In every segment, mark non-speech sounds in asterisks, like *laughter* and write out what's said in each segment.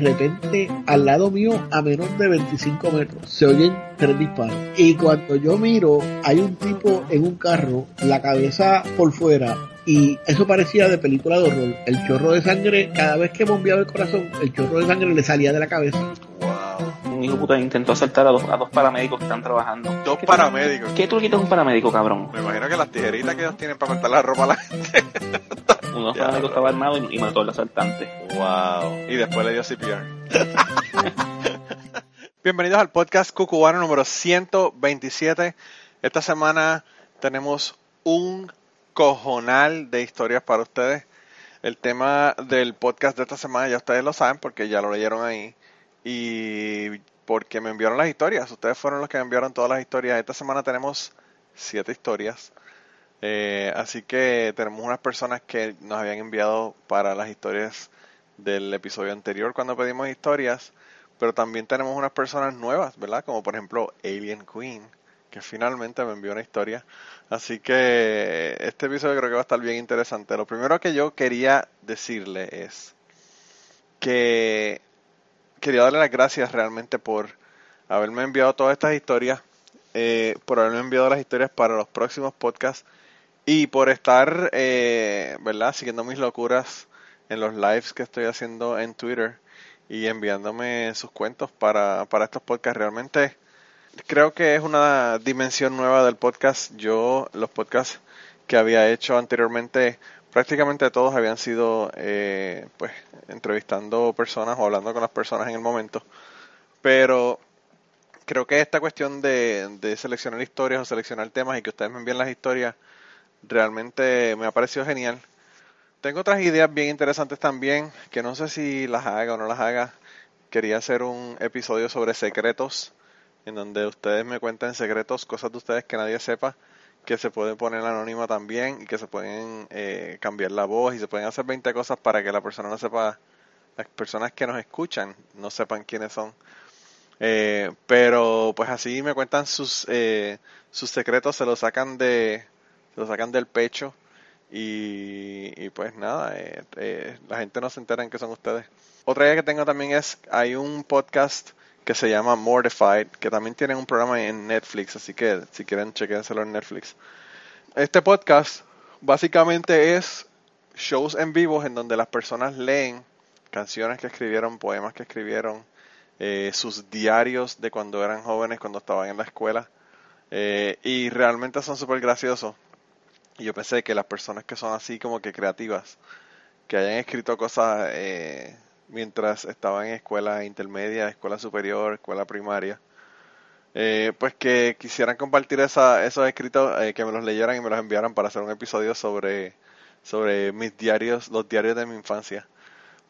repente al lado mío a menos de 25 metros se oyen tres disparos. Y cuando yo miro hay un tipo en un carro, la cabeza por fuera, y eso parecía de película de horror. El chorro de sangre, cada vez que bombeaba el corazón, el chorro de sangre le salía de la cabeza. Un hijo puta intentó asaltar a dos, a dos paramédicos que están trabajando. Dos paramédicos. ¿Qué tú le quitas a un paramédico, cabrón? Me imagino que las tijeritas que ellos tienen para cortar la ropa a la gente. *laughs* Uno paramédicos estaba armado y, y mató al asaltante. Wow. Y después le dio CPR. *laughs* Bienvenidos al podcast Cucubano número 127. Esta semana tenemos un cojonal de historias para ustedes. El tema del podcast de esta semana ya ustedes lo saben porque ya lo leyeron ahí y porque me enviaron las historias. Ustedes fueron los que me enviaron todas las historias. Esta semana tenemos siete historias. Eh, así que tenemos unas personas que nos habían enviado para las historias del episodio anterior cuando pedimos historias, pero también tenemos unas personas nuevas, ¿verdad? Como por ejemplo Alien Queen, que finalmente me envió una historia. Así que este episodio creo que va a estar bien interesante. Lo primero que yo quería decirle es que quería darle las gracias realmente por haberme enviado todas estas historias, eh, por haberme enviado las historias para los próximos podcasts y por estar, eh, ¿verdad?, siguiendo mis locuras en los lives que estoy haciendo en Twitter y enviándome sus cuentos para, para estos podcasts. Realmente creo que es una dimensión nueva del podcast. Yo, los podcasts que había hecho anteriormente, prácticamente todos habían sido, eh, pues, entrevistando personas o hablando con las personas en el momento. Pero creo que esta cuestión de, de seleccionar historias o seleccionar temas y que ustedes me envíen las historias, realmente me ha parecido genial. Tengo otras ideas bien interesantes también, que no sé si las haga o no las haga. Quería hacer un episodio sobre secretos en donde ustedes me cuenten secretos, cosas de ustedes que nadie sepa, que se pueden poner anónima también y que se pueden eh, cambiar la voz y se pueden hacer 20 cosas para que la persona no sepa, las personas que nos escuchan no sepan quiénes son. Eh, pero pues así me cuentan sus, eh, sus secretos, se los sacan de, se los sacan del pecho y, y pues nada, la gente no se entera en qué son ustedes. Otra idea que tengo también es, hay un podcast que se llama Mortified, que también tienen un programa en Netflix, así que si quieren chequénselo en Netflix. Este podcast básicamente es shows en vivo en donde las personas leen canciones que escribieron, poemas que escribieron, eh, sus diarios de cuando eran jóvenes, cuando estaban en la escuela, eh, y realmente son súper graciosos. Y yo pensé que las personas que son así como que creativas, que hayan escrito cosas eh, mientras estaba en escuela intermedia, escuela superior, escuela primaria. Eh, pues que quisieran compartir esa, esos escritos, eh, que me los leyeran y me los enviaran para hacer un episodio sobre, sobre mis diarios, los diarios de mi infancia.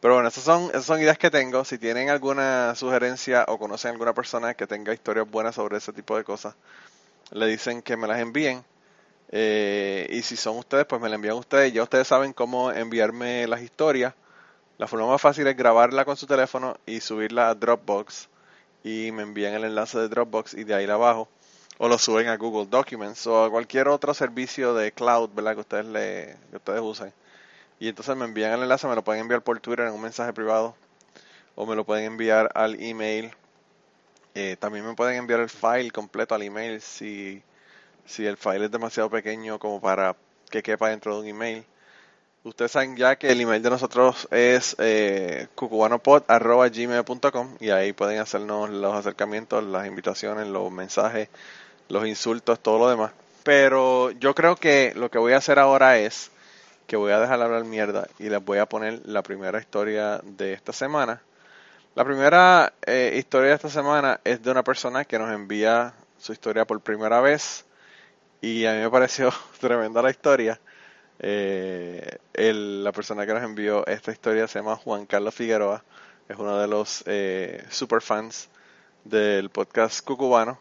Pero bueno, esas son, esas son ideas que tengo. Si tienen alguna sugerencia o conocen alguna persona que tenga historias buenas sobre ese tipo de cosas, le dicen que me las envíen. Eh, y si son ustedes, pues me las envían ustedes. Ya ustedes saben cómo enviarme las historias. La forma más fácil es grabarla con su teléfono y subirla a Dropbox y me envían el enlace de Dropbox y de ahí la bajo o lo suben a Google Documents o a cualquier otro servicio de cloud, ¿verdad? Que ustedes le que ustedes usen. Y entonces me envían el enlace, me lo pueden enviar por Twitter en un mensaje privado o me lo pueden enviar al email. Eh, también me pueden enviar el file completo al email si, si el file es demasiado pequeño como para que quepa dentro de un email. Ustedes saben ya que el email de nosotros es eh, cucubanopod.gmail.com y ahí pueden hacernos los acercamientos, las invitaciones, los mensajes, los insultos, todo lo demás. Pero yo creo que lo que voy a hacer ahora es que voy a dejar hablar mierda y les voy a poner la primera historia de esta semana. La primera eh, historia de esta semana es de una persona que nos envía su historia por primera vez y a mí me pareció *laughs* tremenda la historia. Eh, la persona que nos envió esta historia se llama Juan Carlos Figueroa, es uno de los eh, super fans del podcast Cucubano.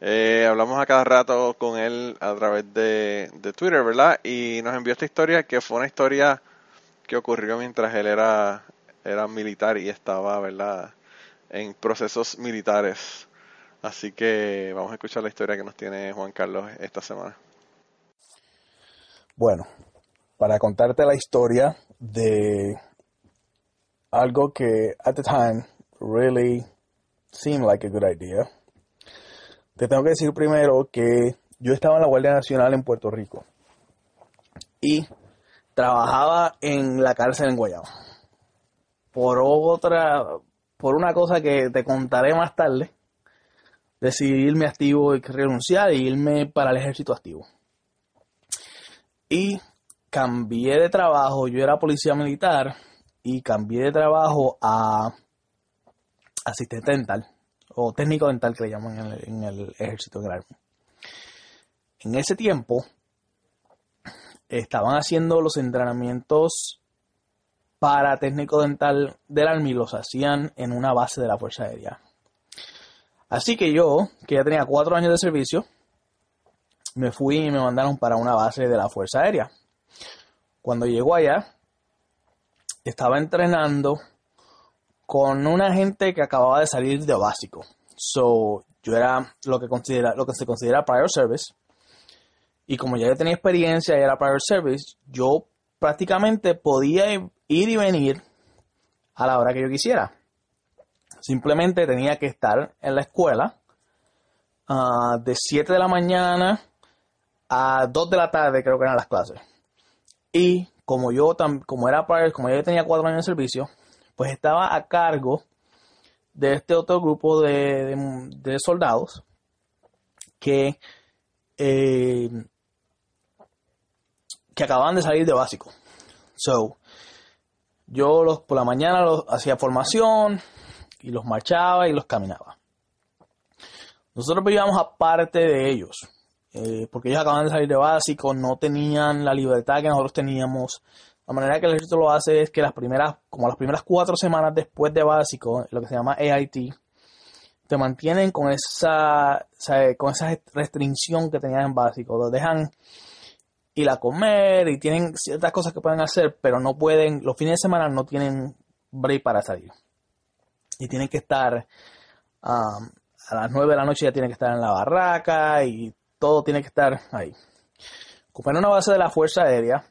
Eh, hablamos a cada rato con él a través de, Twitter, ¿verdad? Y nos envió esta historia que fue una historia que ocurrió mientras él era, era militar y estaba, ¿verdad? En procesos militares. Así que vamos a escuchar la historia que nos tiene Juan Carlos esta semana. Bueno, para contarte la historia de algo que at the time really seemed like a good idea. Te tengo que decir primero que yo estaba en la Guardia Nacional en Puerto Rico y trabajaba en la cárcel en Guayama. Por otra, por una cosa que te contaré más tarde, decidí irme activo y renunciar e irme para el ejército activo. Y cambié de trabajo, yo era policía militar y cambié de trabajo a asistente dental o técnico dental que le llaman en el, ejército en En ese tiempo estaban haciendo los entrenamientos para técnico dental del Army, los hacían en una base de la Fuerza Aérea. Así que yo, que ya tenía cuatro años de servicio, me fui y me mandaron para una base de la Fuerza Aérea. Cuando llegó allá, estaba entrenando con una gente que acababa de salir de básico. So, yo era lo que, se considera prior service. Y como ya tenía experiencia y era prior service, yo prácticamente podía ir y venir a la hora que yo quisiera. Simplemente tenía que estar en la escuela ah, de 7 de la mañana a 2 de la tarde, creo que eran las clases. Y como yo como era como yo tenía cuatro años de servicio, pues estaba a cargo de este otro grupo de, soldados que, eh, que acababan de salir de básico. So, yo los, por la mañana los hacía formación y los marchaba y los caminaba. Nosotros vivíamos aparte de ellos, eh, porque ellos acaban de salir de básico, no tenían la libertad que nosotros teníamos la manera que el ejército lo hace es que las primeras, como las primeras cuatro semanas después de básico, lo que se llama AIT, te mantienen con esa, con esa restricción que tenían en básico. Los dejan ir a comer y tienen ciertas cosas que pueden hacer, pero no pueden, los fines de semana no tienen break para salir. Y tienen que estar um, a las nueve de la noche ya tienen que estar en la barraca y todo tiene que estar ahí. En una base de la Fuerza Aérea,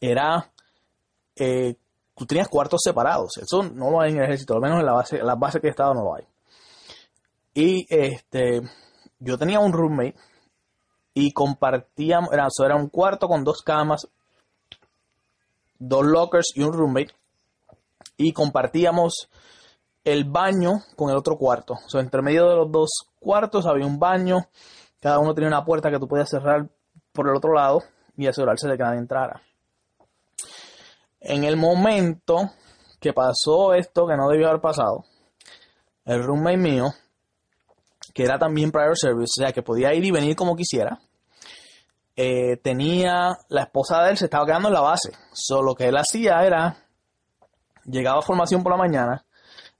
era, eh, tú tenías cuartos separados. Eso no lo hay en el ejército, al menos en la base, las bases que he estado no lo hay. Y este, yo tenía un roommate y compartíamos, era, era un cuarto con dos camas, dos lockers y un roommate. Y compartíamos el baño con el otro cuarto. O sea, entre medio de los dos cuartos había un baño. Cada uno tenía una puerta que tú podías cerrar por el otro lado y asegurarse de que nadie entrara. En el momento que pasó esto que no debió haber pasado, el roommate mío, que era también prior service, o sea, que podía ir y venir como quisiera, eh, tenía, la esposa de él se estaba quedando en la base. Solo lo que él hacía era, llegaba a formación por la mañana,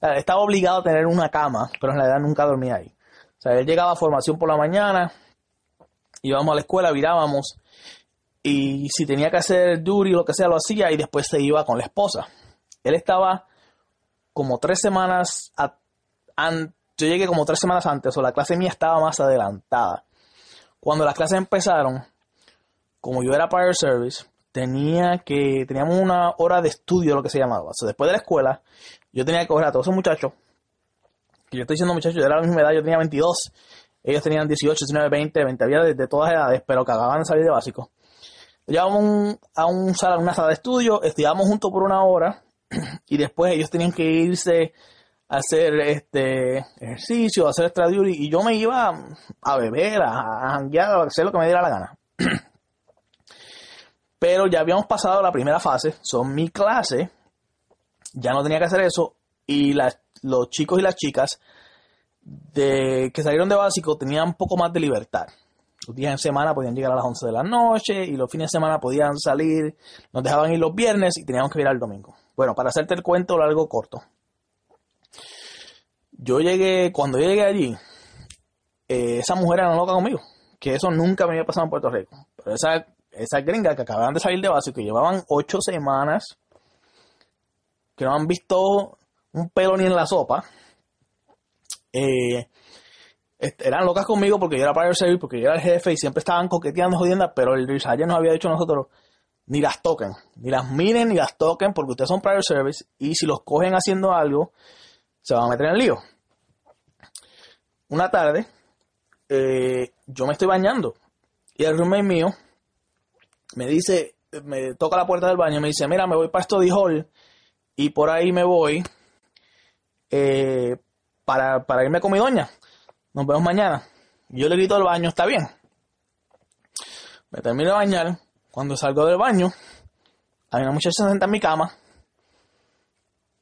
estaba obligado a tener una cama, pero en realidad nunca dormía ahí. O sea, él llegaba a formación por la mañana, íbamos a la escuela, virábamos, y si tenía que hacer duty o lo que sea, lo hacía y después se iba con la esposa. Él estaba como tres semanas, yo llegué como tres semanas antes, o la clase mía estaba más adelantada. Cuando las clases empezaron, como yo era prior service, tenía que, teníamos una hora de estudio, lo que se llamaba. O sea, después de la escuela, yo tenía que coger a todos esos muchachos, que yo estoy diciendo muchachos, yo era la misma edad, yo tenía 22, ellos tenían 18, 19, 20, 20, había de, de todas edades, pero que acababan de salir de básico. Llevábamos a un sala, una sala de estudio, estudiábamos juntos por una hora *clears throat* y después ellos tenían que irse a hacer este ejercicio, a hacer extra y yo me iba a beber, a janguear, a hacer lo que me diera la gana. *clears throat* Pero ya habíamos pasado la primera fase, son mi clase, ya no tenía que hacer eso y los chicos y las chicas de, que salieron de básico tenían un poco más de libertad. Los días en semana podían llegar a las 11 de la noche y los fines de semana podían salir, nos dejaban ir los viernes y teníamos que ir al domingo. Bueno, para hacerte el cuento largo corto. Yo llegué, cuando llegué allí, eh, esa mujer era loca conmigo, que eso nunca me había pasado en Puerto Rico. Pero esa, esa gringa que acababan de salir de base, que llevaban ocho semanas, que no han visto un pelo ni en la sopa, eh, eran locas conmigo porque yo era prior service, porque yo era el jefe y siempre estaban coqueteando, jodiendo, pero el Rich nos había dicho a nosotros, ni las toquen, ni las miren ni las toquen porque ustedes son prior service y si los cogen haciendo algo, se van a meter en lío. Una tarde, eh, yo me estoy bañando y el roommate mío me dice, me toca la puerta del baño y me dice, mira, me voy para Study Hall y por ahí me voy eh, para, para irme con mi doña. Nos vemos mañana. Yo le grito al baño, está bien. Me termino de bañar. Cuando salgo del baño, hay una muchacha sentada en mi cama.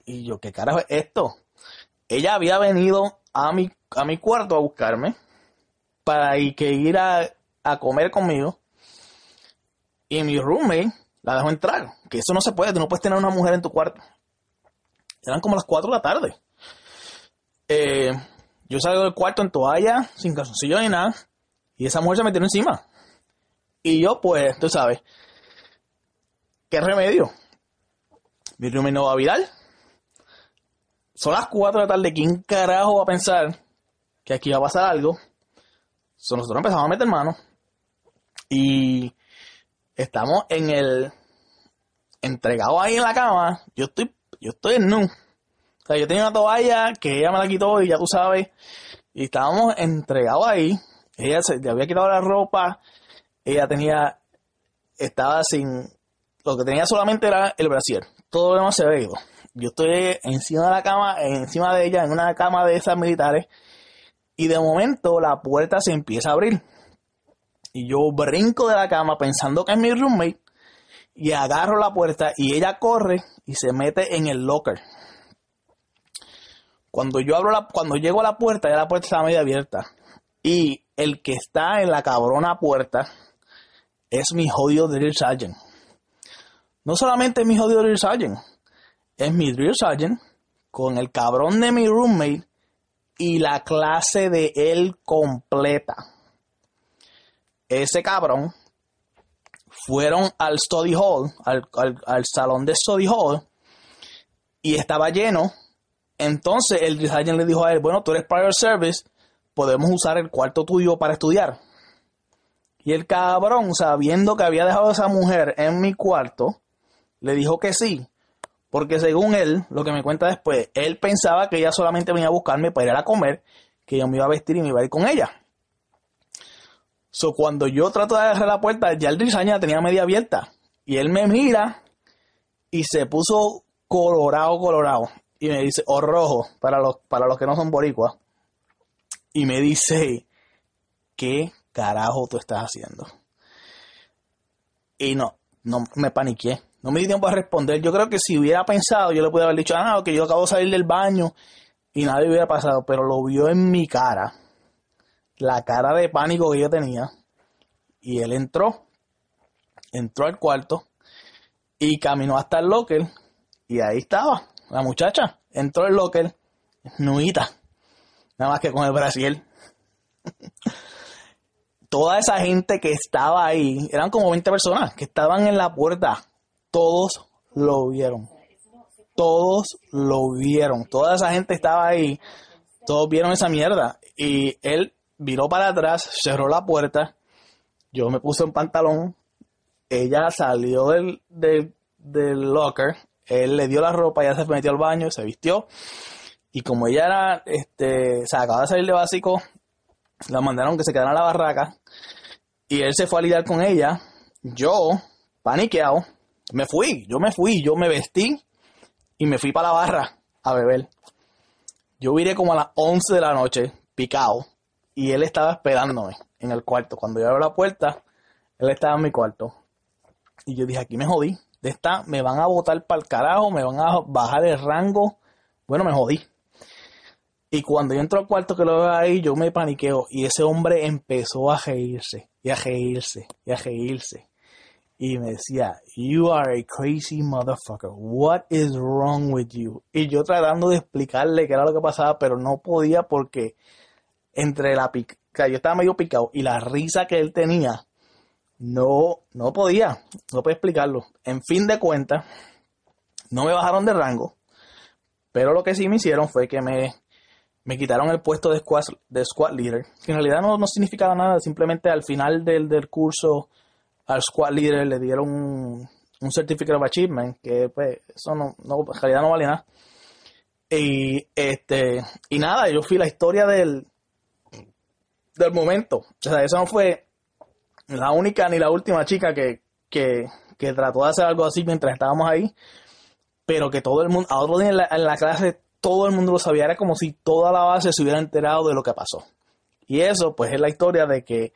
Y yo, ¿qué carajo es esto? Ella había venido a mi, a mi cuarto a buscarme para ir, que ir a, a comer conmigo. Y mi roommate la dejó entrar. Que eso no se puede, tú no puedes tener una mujer en tu cuarto. Eran como las 4 de la tarde. Eh, yo salgo del cuarto en toalla, sin calzoncillo ni nada, y esa mujer se metió encima. Y yo, pues, tú sabes, ¿qué remedio? Mi roommate no va a virar. Son las 4 de la tarde, ¿quién carajo va a pensar que aquí va a pasar algo? So, nosotros empezamos a meter manos y estamos en el entregado ahí en la cama. Yo estoy, yo estoy en nu. O sea, yo tenía una toalla que ella me la quitó y ya tú sabes. Y estábamos entregados ahí. Ella se le había quitado la ropa. Ella tenía, estaba sin, lo que tenía solamente era el brasier. Todo lo demás se había. Yo estoy encima de la cama, encima de ella, en una cama de esas militares. Y de momento la puerta se empieza a abrir. Y yo brinco de la cama pensando que es mi roommate. Y agarro la puerta y ella corre y se mete en el locker. Cuando yo cuando llego a la puerta, ya la puerta está medio abierta. Y el que está en la cabrona puerta es mi jodido drill sergeant. No solamente es mi jodido drill sergeant, es mi drill sergeant con el cabrón de mi roommate y la clase de él completa. Ese cabrón fueron al study hall, al, al, al salón de study hall, y estaba lleno entonces el designer le dijo a él, bueno, tú eres prior service, podemos usar el cuarto tuyo para estudiar. Y el cabrón, sabiendo que había dejado a esa mujer en mi cuarto, le dijo que sí. Porque según él, lo que me cuenta después, él pensaba que ella solamente venía a buscarme para ir a comer, que yo me iba a vestir y me iba a ir con ella. So, cuando yo trato de agarrar la puerta, ya el designer tenía media abierta. Y él me mira y se puso colorado, colorado y me dice, o rojo, para los, para los que no son boricuas, y me dice, ¿qué carajo tú estás haciendo? Y no, no me paniqué, no me di tiempo a responder. Yo creo que si hubiera pensado, yo le pude haber dicho, ah, que yo acabo de salir del baño y nadie hubiera pasado, pero lo vio en mi cara, la cara de pánico que yo tenía, y él entró, entró al cuarto y caminó hasta el locker y ahí estaba la muchacha entró el locker, nuita, nada más que con el brasiel. *laughs* Toda esa gente que estaba ahí, eran como 20 personas que estaban en la puerta, todos lo vieron. Todos lo vieron. Toda esa gente estaba ahí, todos vieron esa mierda. Y él viró para atrás, cerró la puerta, yo me puse un pantalón, ella salió del, del, del locker, él le dio la ropa, ella se metió al baño, se vistió. Y como ella era, este, se acaba de salir de básico, la mandaron que se quedara en la barraca. Y él se fue a lidiar con ella. Yo, paniqueado, me fui, yo me fui, yo me vestí y me fui para la barra a beber. Yo viré como a las 11 de la noche, picado, y él estaba esperándome en el cuarto. Cuando yo abro la puerta, él estaba en mi cuarto. Y yo dije, aquí me jodí de me van a botar para el carajo, me van a bajar el rango. Bueno, me jodí. Y cuando yo entro al cuarto que lo veo ahí, yo me paniqueo. Y ese hombre empezó a reírse, y a reírse, y a reírse. Y me decía, You are a crazy motherfucker. What is wrong with you? Y yo tratando de explicarle qué era lo que pasaba, pero no podía porque entre la pica, yo estaba medio picado y la risa que él tenía, no, no podía, no puedo explicarlo. En fin de cuentas, no me bajaron de rango, pero lo que sí me hicieron fue que me, me quitaron el puesto de squad, de squad leader, que en realidad no, no significaba nada, simplemente al final del, del curso al squad leader le dieron un Certificate of Achievement, que pues eso no, no en realidad no vale nada. Y este, y nada, yo fui la historia del, del momento. O sea, esa no fue la única ni la última chica que, que, trató de hacer algo así mientras estábamos ahí, pero que todo el mundo, a otro día en la, clase todo el mundo lo sabía, era como si toda la base se hubiera enterado de lo que pasó. Y eso, pues, es la historia de que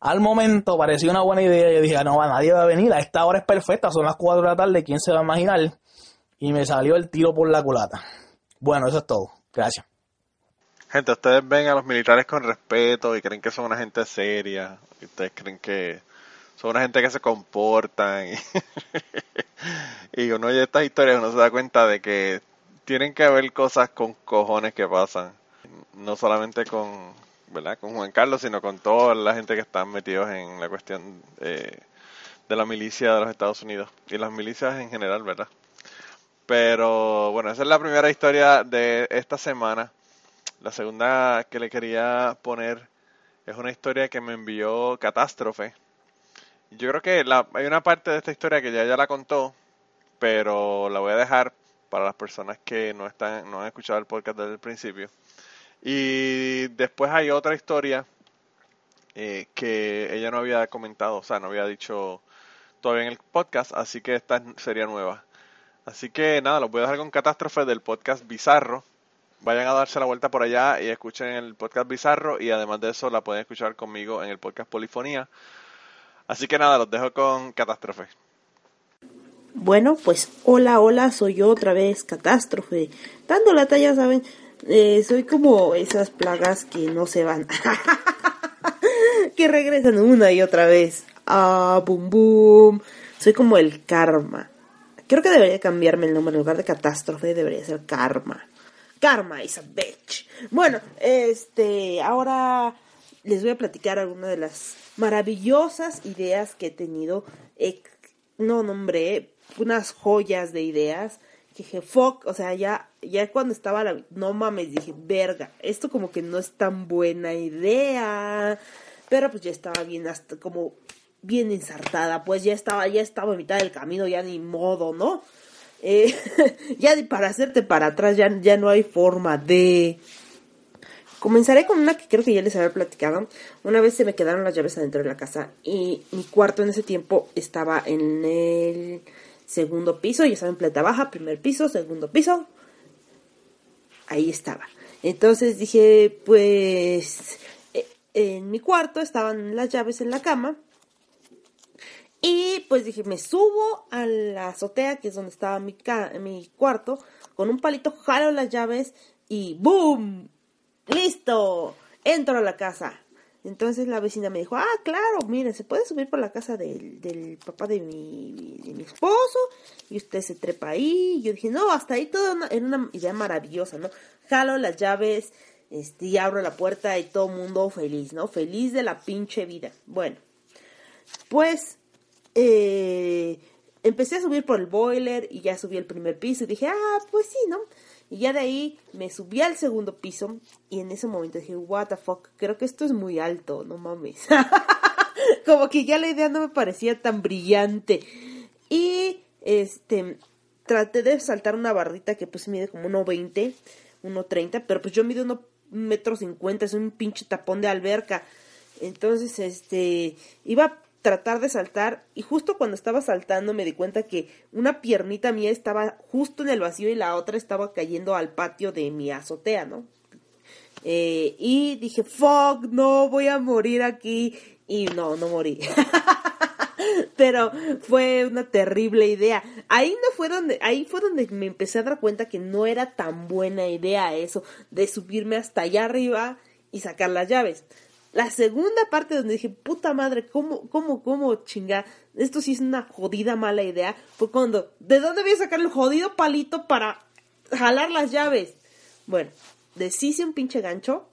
al momento parecía una buena idea. Yo dije, no, nadie va a venir. A esta hora es perfecta, son las 4 de la tarde. ¿Quién se va a imaginar? Y me salió el tiro por la culata. Bueno, eso es todo. Gracias. Gente, ustedes ven a los militares con respeto y creen que son una gente seria. Ustedes creen que son una gente que se comportan. Y, *laughs* y uno oye estas historias uno se da cuenta de que tienen que haber cosas con cojones que pasan. No solamente con, ¿verdad? con Juan Carlos, sino con toda la gente que están metidos en la cuestión eh, de la milicia de los Estados Unidos y las milicias en general, ¿verdad? Pero bueno, esa es la primera historia de esta semana. La segunda que le quería poner es una historia que me envió Catástrofe. Yo creo que la, hay una parte de esta historia que ya ya la contó, pero la voy a dejar para las personas que no están no han escuchado el podcast desde el principio. Y después hay otra historia eh, que ella no había comentado, o sea, no había dicho todavía en el podcast, así que esta sería nueva. Así que nada, los voy a dejar con Catástrofe del podcast Bizarro. Vayan a darse la vuelta por allá y escuchen el podcast Bizarro y además de eso la pueden escuchar conmigo en el podcast Polifonía. Así que nada, los dejo con Catástrofe. Bueno, pues hola, hola, soy yo otra vez, Catástrofe. Dando la talla, ¿saben? Eh, soy como esas plagas que no se van. *laughs* que regresan una y otra vez. Ah, boom, boom. Soy como el karma. Creo que debería cambiarme el nombre. En lugar de catástrofe, debería ser karma. Karma is a bitch. Bueno, este, ahora les voy a platicar algunas de las maravillosas ideas que he tenido. no, nombré unas joyas de ideas que dije, fuck, o sea, ya, ya cuando estaba la, no mames, dije, verga, esto como que no es tan buena idea, pero pues ya estaba bien, hasta como bien ensartada, pues ya estaba, ya estaba en mitad del camino, ya ni modo, ¿no? Eh, *laughs* ya para hacerte para atrás ya, ya no hay forma de... Comenzaré con una que creo que ya les había platicado. Una vez se me quedaron las llaves adentro de la casa y mi cuarto en ese tiempo estaba en el segundo piso, ya saben, planta baja, primer piso, segundo piso. Ahí estaba. Entonces dije, pues eh, en mi cuarto estaban las llaves en la cama. Y pues dije, me subo a la azotea, que es donde estaba mi, mi cuarto, con un palito jalo las llaves y ¡boom! ¡Listo! Entro a la casa. Entonces la vecina me dijo, ah, claro, miren, se puede subir por la casa del, del papá de mi, de mi esposo y usted se trepa ahí. Y yo dije, no, hasta ahí todo era una idea maravillosa, ¿no? Jalo las llaves este, y abro la puerta y todo mundo feliz, ¿no? Feliz de la pinche vida. Bueno, pues eh, empecé a subir por el boiler y ya subí al primer piso y dije, ah, pues sí, ¿no? Y ya de ahí me subí al segundo piso y en ese momento dije, what the fuck, creo que esto es muy alto, no mames. *laughs* Como que ya la idea no me parecía tan brillante. Y este, traté de saltar una barrita que pues mide como 1.20, 1.30, pero pues yo mido 1 metro 50, es un pinche tapón de alberca. Entonces, este, iba tratar de saltar y justo cuando estaba saltando me di cuenta que una piernita mía estaba justo en el vacío y la otra estaba cayendo al patio de mi azotea, ¿no? Eh, y dije, fuck, no, voy a morir aquí. Y no, no morí. *laughs* Pero fue una terrible idea. Ahí no fue donde, ahí fue donde me empecé a dar cuenta que no era tan buena idea eso de subirme hasta allá arriba y sacar las llaves. La segunda parte donde dije, puta madre, ¿cómo, cómo, cómo chingar? Esto sí es una jodida mala idea. Fue cuando, ¿de dónde voy a sacar el jodido palito para jalar las llaves? Bueno, deshice un pinche gancho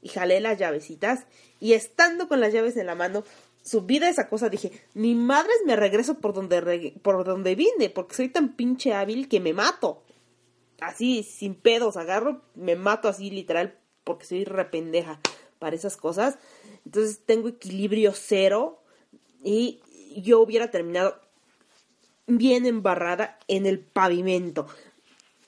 y jalé las llavecitas. Y estando con las llaves en la mano, subí de esa cosa, dije, mi madre me regreso por donde, por donde vine, porque soy tan pinche hábil que me mato. Así, sin pedos, agarro, me mato así literal, porque soy rependeja para esas cosas. Entonces tengo equilibrio cero y yo hubiera terminado bien embarrada en el pavimento.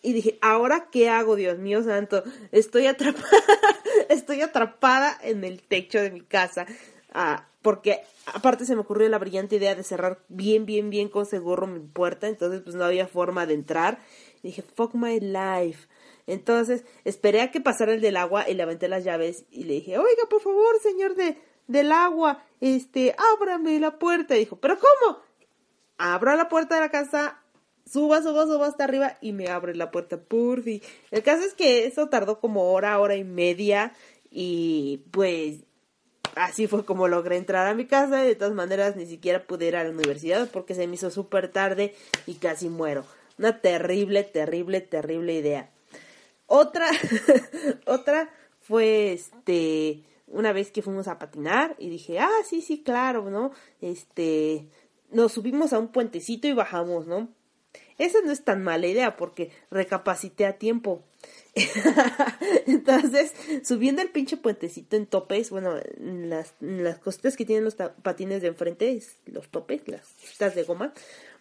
Y dije, ¿ahora qué hago, Dios mío santo? Estoy atrapada, *laughs* estoy atrapada en el techo de mi casa. Ah, porque aparte se me ocurrió la brillante idea de cerrar bien, bien, bien con seguro mi puerta. Entonces, pues no había forma de entrar. Y dije, fuck my life. Entonces, esperé a que pasara el del agua y le aventé las llaves y le dije, oiga, por favor, señor de, del agua, este, ábrame la puerta. Y dijo, ¿pero cómo? Abro la puerta de la casa, suba, suba, suba hasta arriba y me abre la puerta, fin. El caso es que eso tardó como hora, hora y media y pues así fue como logré entrar a mi casa. De todas maneras, ni siquiera pude ir a la universidad porque se me hizo súper tarde y casi muero. Una terrible, terrible, terrible idea. Otra, *laughs* otra fue este, una vez que fuimos a patinar y dije, ah, sí, sí, claro, ¿no? Este, nos subimos a un puentecito y bajamos, ¿no? Esa no es tan mala idea porque recapacité a tiempo. *laughs* Entonces, subiendo el pinche puentecito en topes, bueno, las, las cositas que tienen los patines de enfrente, los topes, las cositas de goma,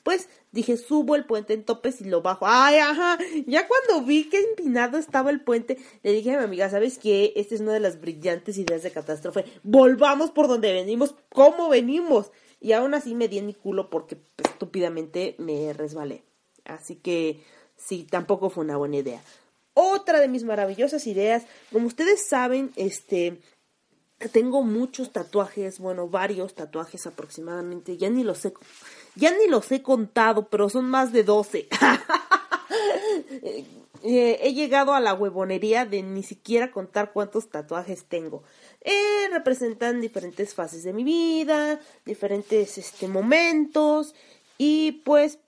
pues dije, subo el puente en topes y lo bajo. ¡Ay, ajá! Ya cuando vi que empinado estaba el puente, le dije a mi amiga, ¿sabes qué? Esta es una de las brillantes ideas de catástrofe. Volvamos por donde venimos, ¿cómo venimos? Y aún así me di en mi culo porque estúpidamente me resbalé. Así que sí, tampoco fue una buena idea. Otra de mis maravillosas ideas, como ustedes saben, este, tengo muchos tatuajes, bueno, varios tatuajes aproximadamente, ya ni los sé, ya ni los he contado, pero son más de 12. *laughs* Eh, he llegado a la huevonería de ni siquiera contar cuántos tatuajes tengo. Eh, representan diferentes fases de mi vida, diferentes este, momentos y pues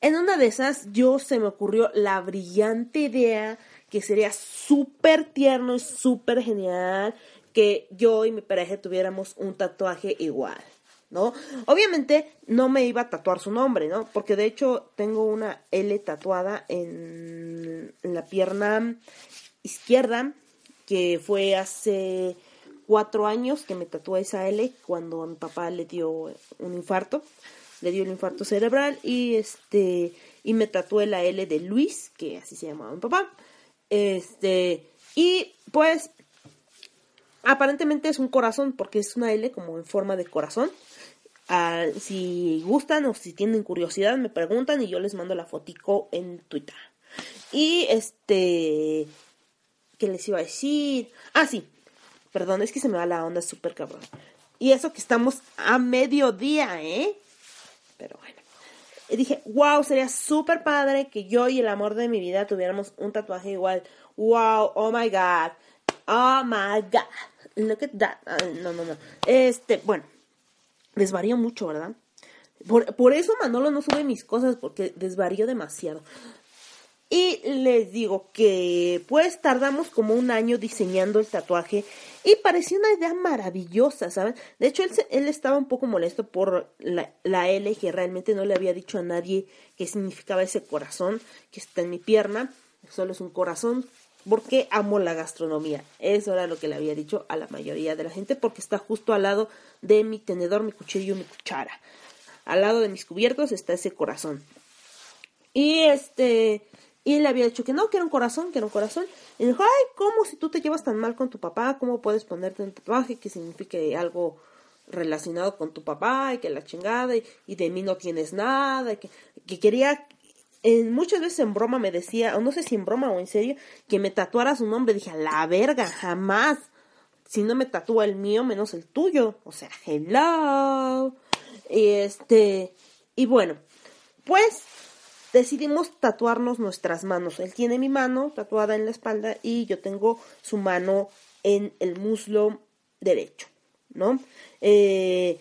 en una de esas yo se me ocurrió la brillante idea que sería súper tierno y súper genial que yo y mi pareja tuviéramos un tatuaje igual. ¿no? Obviamente no me iba a tatuar su nombre, ¿no? Porque de hecho tengo una L tatuada en, la pierna izquierda, que fue hace cuatro años que me tatué esa L cuando a mi papá le dio un infarto, le dio el infarto cerebral y este y me tatué la L de Luis, que así se llamaba mi papá. Este, y pues aparentemente es un corazón porque es una L como en forma de corazón si gustan o si tienen curiosidad, me preguntan y yo les mando la fotico en Twitter. Y este. ¿Qué les iba a decir? Ah, sí. Perdón, es que se me va la onda súper cabrón. Y eso que estamos a mediodía, ¿eh? Y dije, wow, sería súper padre que yo y el amor de mi vida tuviéramos un tatuaje igual. Wow, oh my god. Oh my god. Look at that. no, no, no. Este, bueno desvarío mucho, ¿verdad? Por, eso Manolo no sube mis cosas, porque desvarío demasiado. Y les digo que pues tardamos como un año diseñando el tatuaje y parecía una idea maravillosa, ¿saben? De hecho, él, estaba un poco molesto por la, la, L, que realmente no le había dicho a nadie qué significaba ese corazón que está en mi pierna. Solo es un corazón porque amo la gastronomía. Eso era lo que le había dicho a la mayoría de la gente porque está justo al lado de mi tenedor, mi cuchillo mi cuchara. Al lado de mis cubiertos está ese corazón. Y este, y él le había dicho que no, que era un corazón, que era un corazón. Y dijo, ay, ¿cómo si tú te llevas tan mal con tu papá? ¿Cómo puedes ponerte un tatuaje que signifique algo relacionado con tu papá y que la chingada y, de mí no tienes nada? Y que, que quería en, muchas veces en broma me decía, o no sé si en broma o en serio, que me tatuara su nombre. Dije, la verga, jamás. Si no me tatúa el mío, menos el tuyo. O sea, hello. Y este, y bueno, pues decidimos tatuarnos nuestras manos. Él tiene mi mano tatuada en la espalda y yo tengo su mano en el muslo derecho, ¿no? Eh,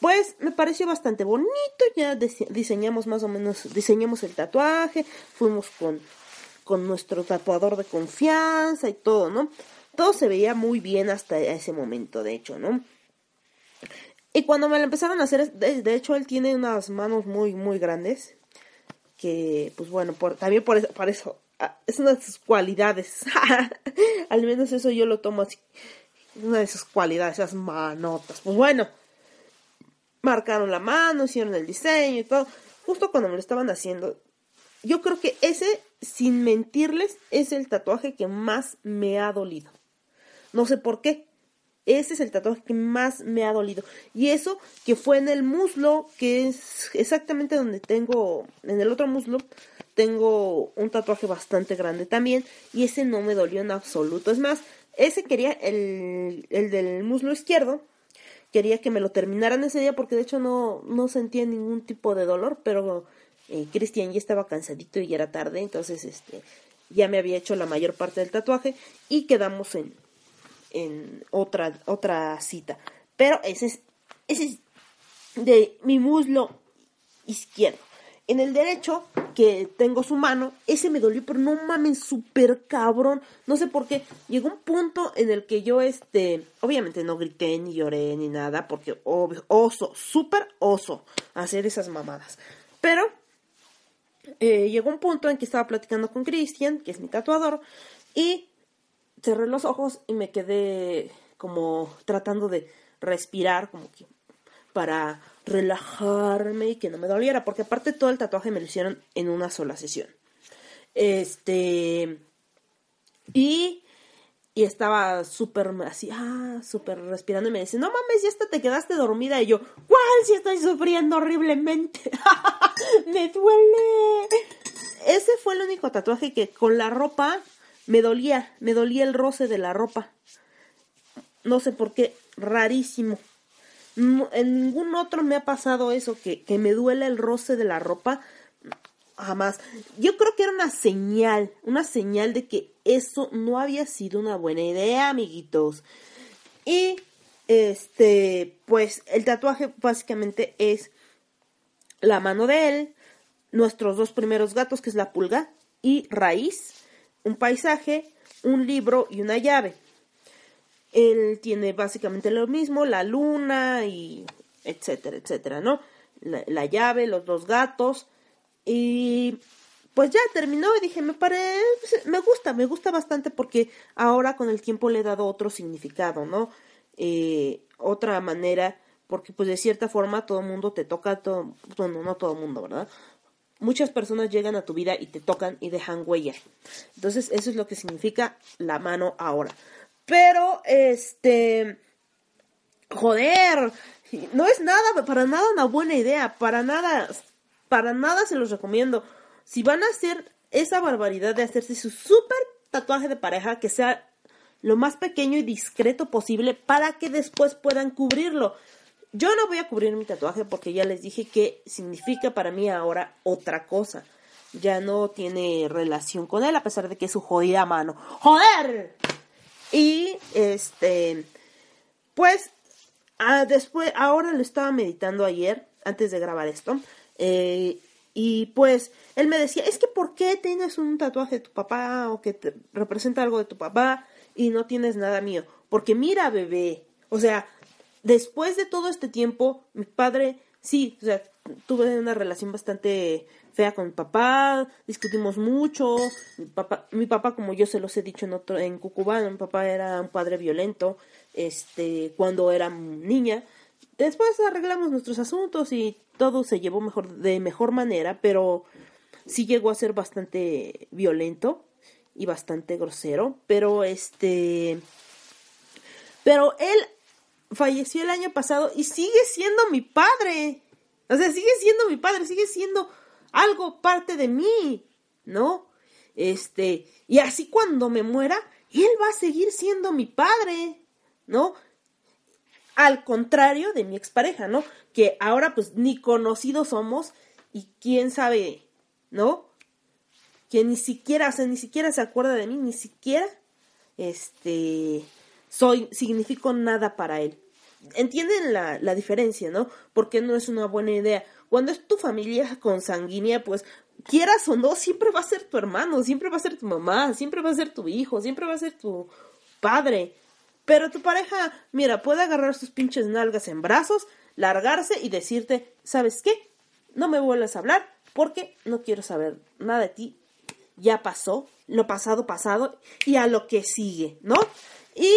pues me pareció bastante bonito, ya diseñamos más o menos, diseñamos el tatuaje, fuimos con, con nuestro tatuador de confianza y todo, ¿no? Todo se veía muy bien hasta ese momento, de hecho, ¿no? Y cuando me lo empezaron a hacer, de, hecho él tiene unas manos muy, muy grandes, que pues bueno, por, también por eso, por eso, ah, es una de sus cualidades, *laughs* al menos eso yo lo tomo así, una de sus cualidades, esas manotas, pues bueno marcaron la mano, hicieron el diseño y todo. Justo cuando me lo estaban haciendo, yo creo que ese, sin mentirles, es el tatuaje que más me ha dolido. No sé por qué. Ese es el tatuaje que más me ha dolido. Y eso que fue en el muslo, que es exactamente donde tengo, en el otro muslo, tengo un tatuaje bastante grande también. Y ese no me dolió en absoluto. Es más, ese quería, el, el del muslo izquierdo, quería que me lo terminaran ese día porque de hecho no, no sentía ningún tipo de dolor, pero eh, Cristian ya estaba cansadito y ya era tarde, entonces este ya me había hecho la mayor parte del tatuaje y quedamos en, en otra, otra cita. Pero ese es, ese es de mi muslo izquierdo. En el derecho, que tengo su mano, ese me dolió, pero no mames, súper cabrón. No sé por qué. Llegó un punto en el que yo, este, obviamente no grité ni lloré ni nada, porque oso, súper oso hacer esas mamadas. Pero eh, llegó un punto en que estaba platicando con Christian, que es mi tatuador, y cerré los ojos y me quedé como tratando de respirar, como que para relajarme y que no me doliera, porque aparte todo el tatuaje me lo hicieron en una sola sesión. Este. Y. Y estaba súper así, ah, súper respirando y me dice, no mames, ya hasta te quedaste dormida. Y yo, ¿cuál? Si estoy sufriendo horriblemente. *laughs* me duele. Ese fue el único tatuaje que con la ropa me dolía, me dolía el roce de la ropa. No sé por qué, rarísimo en ningún otro me ha pasado eso, que, que me duele el roce de la ropa. Jamás. Yo creo que era una señal, una señal de que eso no había sido una buena idea, amiguitos. Y este, pues el tatuaje básicamente es la mano de él, nuestros dos primeros gatos, que es la pulga, y raíz, un paisaje, un libro y una llave. Él tiene básicamente lo mismo, la luna y etcétera, etcétera, ¿no? La, llave, los dos gatos. Y pues ya terminó y dije, me parece, me gusta, me gusta bastante porque ahora con el tiempo le he dado otro significado, ¿no? Eh, otra manera, porque pues de cierta forma todo el mundo te toca, todo, bueno, no todo el mundo, ¿verdad? Muchas personas llegan a tu vida y te tocan y dejan huella. Entonces eso es lo que significa la mano ahora. Pero, este, joder, no es nada, para nada una buena idea, para nada, para nada se los recomiendo. Si van a hacer esa barbaridad de hacerse su super tatuaje de pareja, que sea lo más pequeño y discreto posible para que después puedan cubrirlo. Yo no voy a cubrir mi tatuaje porque ya les dije que significa para mí ahora otra cosa. Ya no tiene relación con él a pesar de que es su jodida mano. ¡Joder! Y este, pues, después, ahora lo estaba meditando ayer, antes de grabar esto. Eh, y pues, él me decía, es que ¿por qué tienes un tatuaje de tu papá o que te representa algo de tu papá y no tienes nada mío? Porque mira, bebé, o sea, después de todo este tiempo, mi padre, sí, o sea, tuve una relación bastante fea con mi papá, discutimos mucho, mi papá, mi papá como yo se los he dicho en otro, en Cucubano, mi papá era un padre violento, este, cuando era niña, después arreglamos nuestros asuntos y todo se llevó mejor, de mejor manera, pero sí llegó a ser bastante violento y bastante grosero, pero este, pero él falleció el año pasado y sigue siendo mi padre. O sea, sigue siendo mi padre, sigue siendo algo parte de mí, ¿no? Este, y así cuando me muera, él va a seguir siendo mi padre, ¿no? Al contrario de mi expareja, ¿no? Que ahora pues ni conocidos somos y quién sabe, ¿no? Que ni siquiera, o sea, ni siquiera se acuerda de mí, ni siquiera, este, soy, significo nada para él. Entienden la, la diferencia, ¿no? Porque no es una buena idea cuando es tu familia consanguínea, pues quieras o no, siempre va a ser tu hermano, siempre va a ser tu mamá, siempre va a ser tu hijo, siempre va a ser tu padre. Pero tu pareja, mira, puede agarrar sus pinches nalgas en brazos, largarse y decirte, ¿sabes qué? No me vuelvas a hablar porque no quiero saber nada de ti. Ya pasó, lo pasado pasado y a lo que sigue, ¿no? Y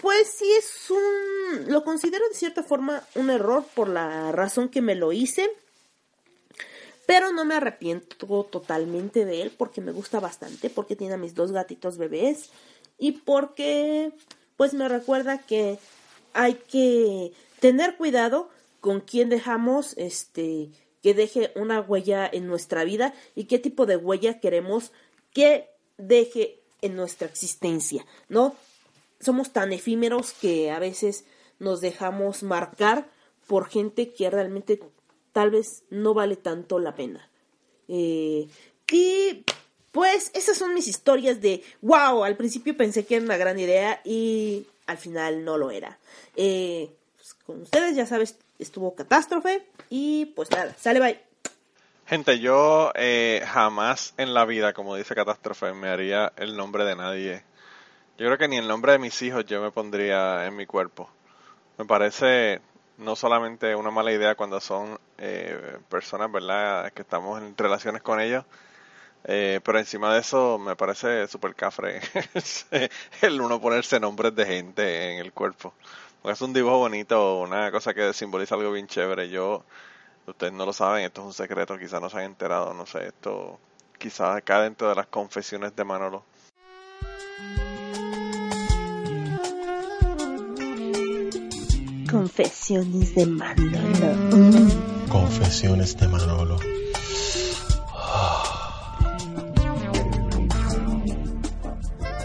pues sí es un, lo considero de cierta forma un error por la razón que me lo hice, pero no me arrepiento totalmente de él porque me gusta bastante, porque tiene a mis dos gatitos bebés y porque pues me recuerda que hay que tener cuidado con quién dejamos este que deje una huella en nuestra vida y qué tipo de huella queremos que deje en nuestra existencia, ¿no? Somos tan efímeros que a veces nos dejamos marcar por gente que realmente tal vez no vale tanto la pena. Eh, y pues esas son mis historias de, wow, al principio pensé que era una gran idea y al final no lo era. Eh, pues, con ustedes ya sabes, estuvo catástrofe y pues nada, sale bye. Gente, yo eh, jamás en la vida, como dice Catástrofe, me haría el nombre de nadie. Yo creo que ni el nombre de mis hijos yo me pondría en mi cuerpo. Me parece no solamente una mala idea cuando son eh, personas, ¿verdad?, que estamos en relaciones con ellos, eh, pero encima de eso me parece súper cafre *laughs* el uno ponerse nombres de gente en el cuerpo. Porque es un dibujo bonito, una cosa que simboliza algo bien chévere. Yo, ustedes no lo saben, esto es un secreto, quizás no se han enterado, no sé, esto quizás acá dentro de las confesiones de Manolo. Confesiones de Manolo. Confesiones de Manolo.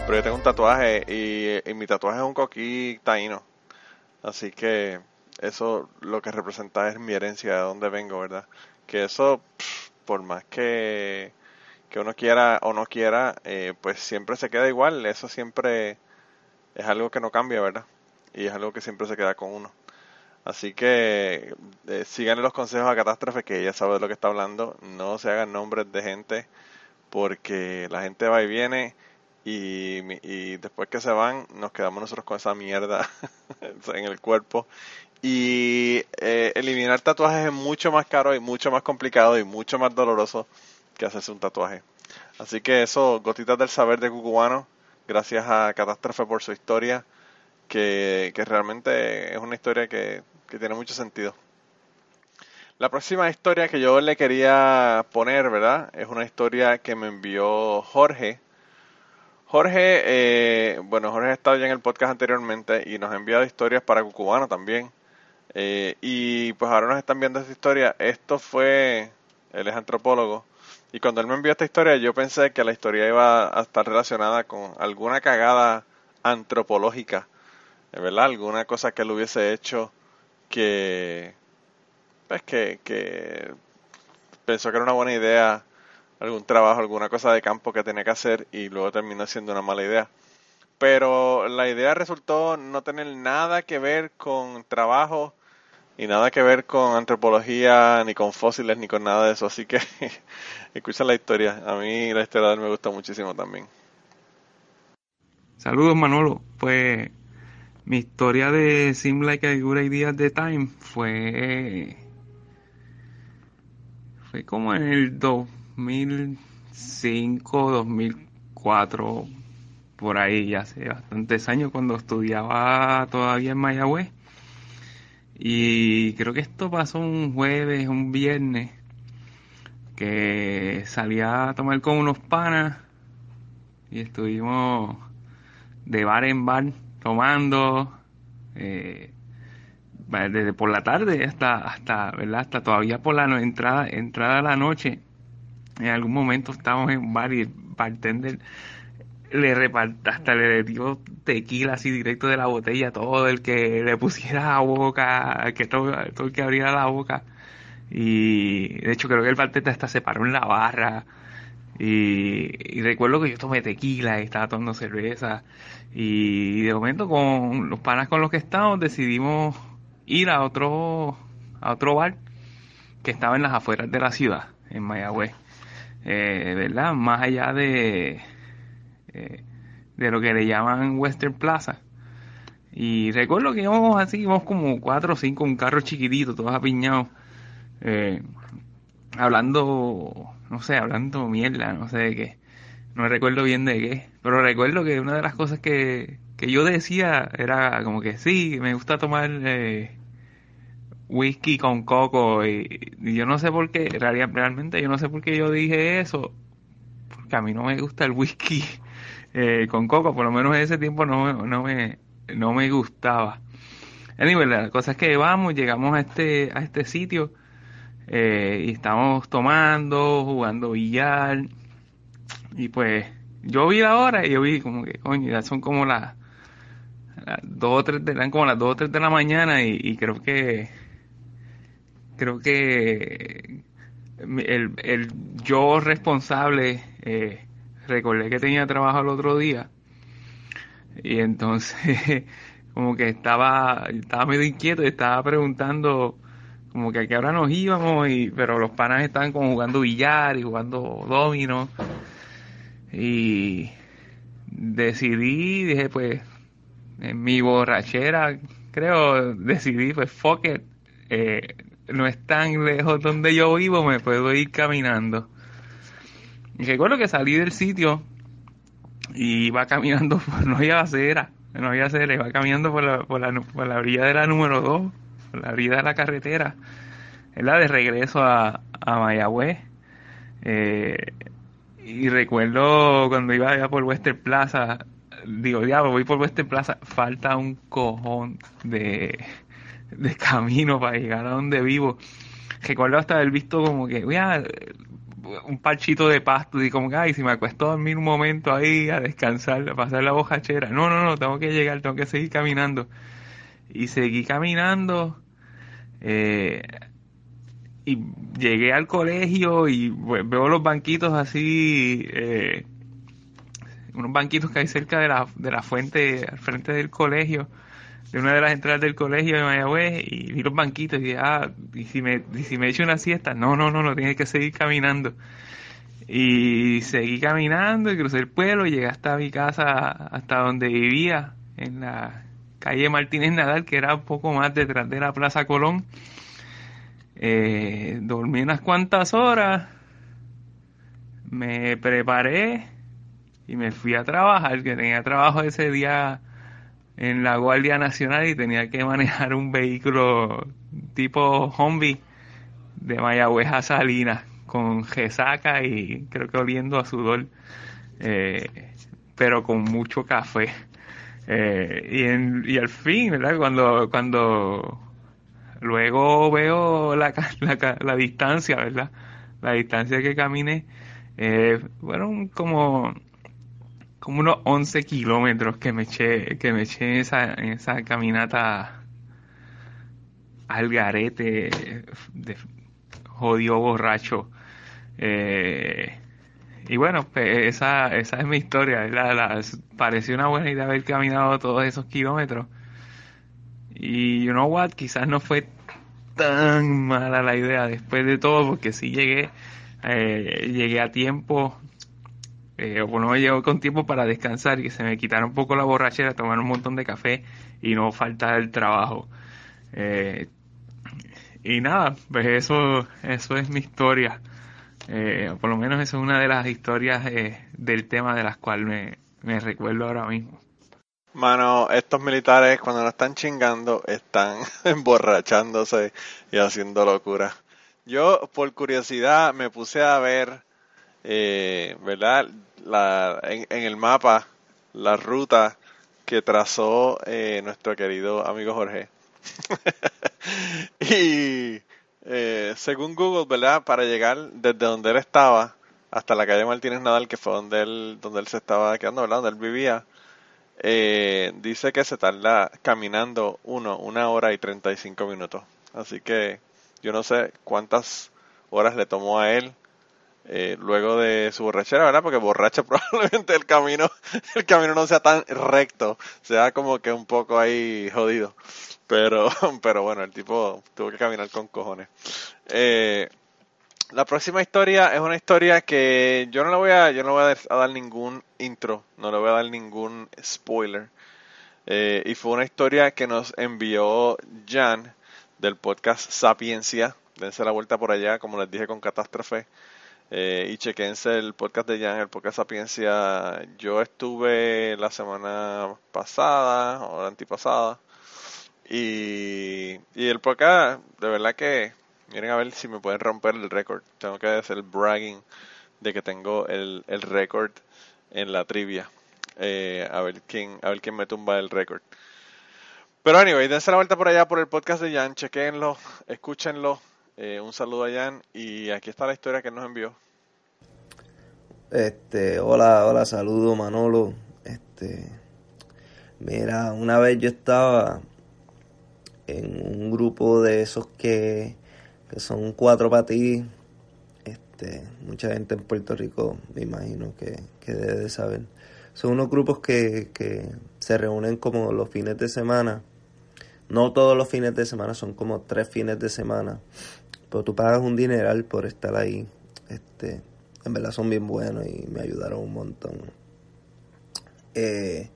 Pero yo tengo un tatuaje y, mi tatuaje es un coquí taíno. Así que eso lo que representa es mi herencia, de donde vengo, ¿verdad? Que eso, por más que, que uno quiera o no quiera, eh, pues siempre se queda igual. Eso siempre es algo que no cambia, ¿verdad? Y es algo que siempre se queda con uno. Así que eh, síganle los consejos a Catástrofe, que ella sabe de lo que está hablando. No se hagan nombres de gente, porque la gente va y viene y, y después que se van nos quedamos nosotros con esa mierda *laughs* en el cuerpo y eh, eliminar tatuajes es mucho más caro y mucho más complicado y mucho más doloroso que hacerse un tatuaje así que eso gotitas del saber de Cucubano gracias a Catástrofe por su historia que, realmente es una historia que, que tiene mucho sentido la próxima historia que yo le quería poner, ¿verdad? Es una historia que me envió Jorge Jorge, eh, bueno, Jorge ha estado ya en el podcast anteriormente y nos ha enviado historias para Cucubano también. Eh, y pues ahora nos están viendo esta historia. Esto fue, él es antropólogo. Y cuando él me envió esta historia, yo pensé que la historia iba a estar relacionada con alguna cagada antropológica, ¿verdad? Alguna cosa que él hubiese hecho que, pues que, que pensó que era una buena idea algún trabajo, alguna cosa de campo que tenía que hacer y luego terminó siendo una mala idea. Pero la idea resultó no tener nada que ver con trabajo y nada que ver con antropología, ni con fósiles, ni con nada de eso. Así que *laughs* escucha la historia. A mí la historia de me gusta muchísimo también. Saludos Manolo. Pues mi historia de Sim Like a Good Idea the Time fue fue como en el 2 2005, 2004, por ahí, hace bastantes años cuando estudiaba todavía en Mayagüez. Y creo que esto pasó un jueves, un viernes, que salía a tomar con unos panas y estuvimos de bar en bar tomando eh, desde por la tarde hasta hasta verdad hasta todavía por la entrada entrada de la noche en algún momento estábamos en un bar y el bartender le reparta, hasta le dio tequila así directo de la botella todo el que le pusiera la boca, que todo, todo el que abriera la boca. Y de hecho creo que el bartender hasta se paró en la barra. Y, recuerdo que yo tomé tequila y estaba tomando cerveza. Y de momento con los panas con los que estábamos decidimos ir a otro, a otro bar que estaba en las afueras de la ciudad, en Mayagüez eh, ¿verdad? Más allá de, eh, de lo que le llaman Western Plaza. Y recuerdo que íbamos así, íbamos como cuatro o cinco, un carro chiquitito, todos apiñados, eh, hablando, no sé, hablando mierda, no sé de qué. no recuerdo bien de qué, pero recuerdo que una de las cosas que, que yo decía era como que sí, me gusta tomar eh, whisky con coco y, yo no sé por qué, real- realmente yo no sé por qué yo dije eso, porque a mí no me gusta el whisky *laughs* eh, con coco, por lo menos en ese tiempo no, no, me, no me gustaba. Anyway, la cosa es que vamos, llegamos a este, a este sitio eh, y estamos tomando, jugando billar. Y pues yo vi la hora y yo vi como que, coño, ya son como las, las dos o tres de, eran como las o de la mañana y, creo que creo que el, el yo responsable eh, recordé que tenía trabajo el otro día. Y entonces *laughs* como que estaba estaba medio inquieto y estaba preguntando como que a qué hora nos íbamos y pero los panas estaban como jugando billar y jugando domino. Y decidí dije pues en mi borrachera creo decidí pues fuck it eh, no es tan lejos donde yo vivo me puedo ir caminando. Y recuerdo que salí del sitio y iba caminando *laughs* por, no había acera no había acera iba caminando por la, por la, por la orilla de la número 2 por la orilla de la carretera ¿verdad? de regreso a, a Mayagüez eh, y recuerdo cuando iba allá por Western Plaza, digo, diablo, voy por Western Plaza, falta un cojón de, de camino para llegar a donde vivo. Recuerdo hasta haber visto como que, mira, un parchito de pasto y como que, ay, si me acuesto a dormir un momento ahí a descansar, a pasar la bojachera. No, no, no, tengo que llegar, tengo que seguir caminando. Y seguí caminando. Eh, y llegué al colegio y ve- veo los banquitos así, eh, unos banquitos que hay cerca de la, de la fuente, al frente del colegio, de una de las entradas del colegio de Mayagüez, y vi los banquitos y dije, ah, ¿y si me, y si me echo una siesta? No, no, no, no, tienes que seguir caminando. Y seguí caminando y crucé el pueblo y llegué hasta mi casa, hasta donde vivía, en la calle Martínez Nadal, que era un poco más detrás de la Plaza Colón. Eh, dormí unas cuantas horas, me preparé y me fui a trabajar, que tenía trabajo ese día en la Guardia Nacional y tenía que manejar un vehículo tipo Humvee de Mayagüez a Salinas con resaca y creo que oliendo a sudor, eh, pero con mucho café. Eh, y, en- y al fin, ¿verdad? Cuando, cuando luego veo la, *laughs* la, la distancia, ¿verdad? La distancia que caminé, eh, fueron como, como unos 11 kilómetros que me eché, que me eché en esa, esa caminata al garete de jodido borracho. Eh, y bueno, pues esa, esa es mi historia. La- pareció una buena idea haber caminado todos esos kilómetros. Y you know what, quizás no fue tan mala la idea después de todo, porque sí llegué, eh, llegué a tiempo, eh, o por lo menos llego con tiempo para descansar y que se me quitara un poco la borrachera, tomar un montón de café y no faltar el trabajo. Eh, y nada, pues eso, eso es mi historia. Eh, por lo menos esa es una de las historias eh, del tema de las cuales me, recuerdo ahora mismo. Mano, estos militares cuando no están chingando están *laughs* emborrachándose y haciendo locura. Yo, por curiosidad, me puse a ver, eh, ¿verdad? En, en el mapa, la ruta que trazó eh, nuestro querido amigo Jorge. *laughs* y eh, según Google, ¿verdad? Para llegar desde donde él estaba hasta la calle Martínez Nadal, que fue donde él, donde él se estaba quedando, ¿verdad? Donde él vivía, eh, dice que se tarda caminando uno, una hora y 35 minutos. Así que yo no sé cuántas horas le tomó a él eh, luego de su borrachera, ¿verdad? Porque borracha *laughs* probablemente el camino, el camino no sea tan recto, sea como que un poco ahí jodido. Pero, *laughs* pero bueno, el tipo tuvo que caminar con cojones. Eh, la próxima historia es una historia que yo no le voy a, yo no voy a dar, ningún intro, no le voy a dar ningún spoiler. Eh, y fue una historia que nos envió Jan del podcast Sapiencia. Dense la vuelta por allá, como les dije con Catástrofe. Eh, y chequense el podcast de Jan, el podcast Sapiencia. Yo estuve la semana pasada o la antipasada. Y, y el podcast, de verdad que miren a ver si me pueden romper el récord. Tengo que hacer el bragging de que tengo el, el récord en la trivia. Eh, a ver quién a ver quién me tumba el récord. Pero anyway, dense la vuelta por allá por el podcast de Jan, chequenlo, escúchenlo. Eh, un saludo a Jan y aquí está la historia que nos envió. Este, hola, hola, saludo Manolo. Este, mira, una vez yo estaba en un grupo de esos que, que son cuatro para ti. Este, mucha gente en Puerto Rico, me imagino que, que debe de saber. Son unos grupos que, que se reúnen como los fines de semana. No todos los fines de semana, son como tres fines de semana. Pero tú pagas un dineral por estar ahí. Este, en verdad son bien buenos y me ayudaron un montón. Eh,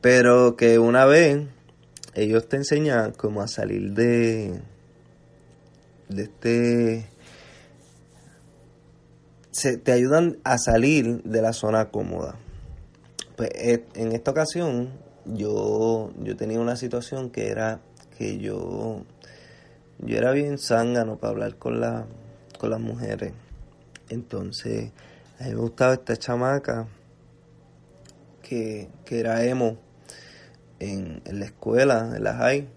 pero que una vez ellos te enseñan como a salir de de este se, te ayudan a salir de la zona cómoda pues eh, en esta ocasión yo yo tenía una situación que era que yo yo era bien zángano para hablar con la con las mujeres entonces, a mí me gustaba esta chamaca que, que era emo en, en, la escuela, en la high.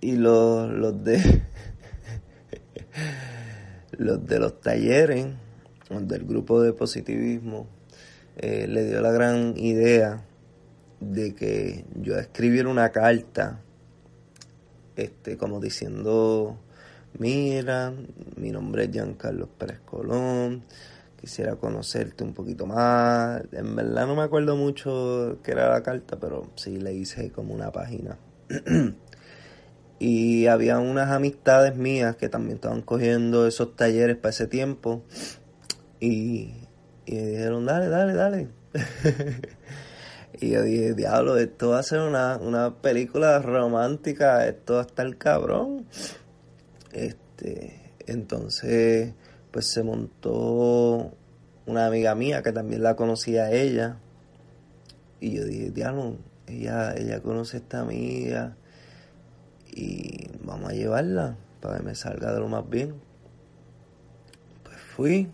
Y los, los de *laughs* los de los talleres, del grupo de positivismo, eh, le dio la gran idea de que yo escribiera una carta, este, como diciendo mira, mi nombre es Giancarlo Pérez Colón, quisiera conocerte un poquito más. En verdad no me acuerdo mucho qué era la carta, pero sí le hice como una página. *clears throat* y había unas amistades mías que también estaban cogiendo esos talleres para ese tiempo. Y, y dijeron, dale, dale, dale. *laughs* y yo dije, diablo, esto va a ser una, una película romántica, esto va a estar cabrón. Este, entonces, pues se montó una amiga mía que también la conocía a ella. Y yo dije, diablo, ella, ella conoce a esta amiga y vamos a llevarla para que me salga de lo más bien. Pues fui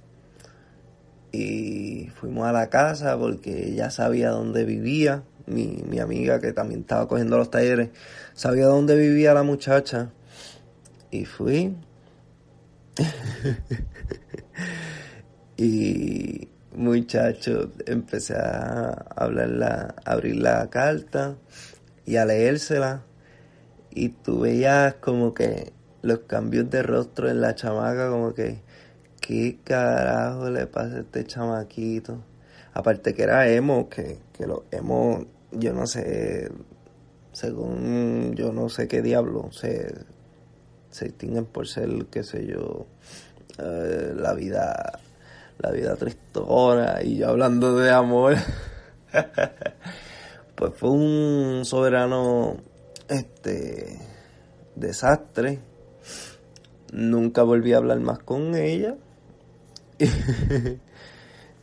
y fuimos a la casa porque ella sabía dónde vivía. Mi, mi amiga que también estaba cogiendo los talleres sabía dónde vivía la muchacha y fui. *laughs* y muchacho, empecé a hablar la, a abrir la carta y a leérsela. Y tú veías como que los cambios de rostro en la chamaca, como que, ¿qué carajo le pasa a este chamaquito? Aparte que era emo, que, que los emo, yo no sé, según yo no sé qué diablo, se, se distinguen por ser, qué sé yo, eh, la vida, la vida tristona y yo hablando de amor. *laughs* pues fue un soberano, este, desastre. Nunca volví a hablar más con ella. *laughs*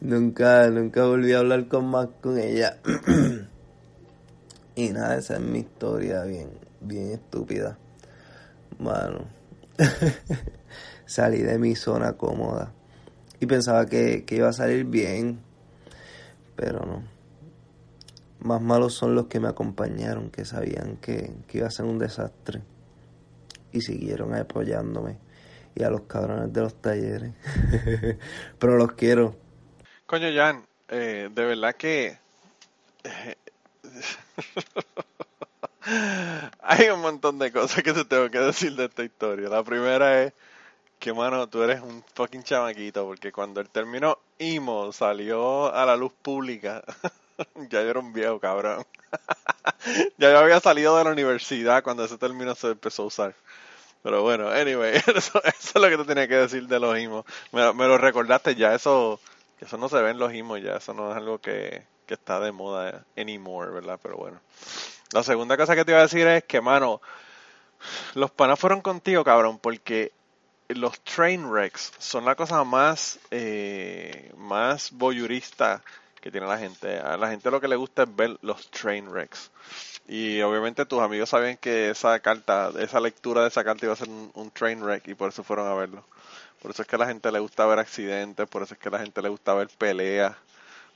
nunca, nunca volví a hablar con más con ella. *clears throat* y nada, esa es mi historia bien, bien estúpida mano, *laughs* salí de mi zona cómoda y pensaba que, iba a salir bien, pero no. Más malos son los que me acompañaron, que sabían que, iba a ser un desastre y siguieron apoyándome. Y a los cabrones de los talleres. *laughs* pero los quiero. Coño, Jan, eh, de verdad que... Eh, *laughs* Hay un montón de cosas que te tengo que decir de esta historia. La primera es que, mano, tú eres un fucking chamaquito, porque cuando el término IMO salió a la luz pública, *laughs* ya yo era un viejo cabrón. ya yo había salido de la universidad cuando ese término se empezó a usar. Pero bueno, anyway, *laughs* eso, es lo que te tenía que decir de los IMO. Me, me, lo recordaste ya, eso, eso no se ve en los IMO ya, eso no es algo que, que está de moda anymore, ¿verdad? Pero bueno. La segunda cosa que te iba a decir es que, mano, los panas fueron contigo, cabrón, porque los train wrecks son la cosa más, eh, más voyurista que tiene la gente. A la gente lo que le gusta es ver los train wrecks. Y obviamente tus amigos saben que esa carta, esa lectura de esa carta iba a ser un, un train wreck y por eso fueron a verlo. Por eso es que a la gente le gusta ver accidentes, por eso es que a la gente le gusta ver peleas,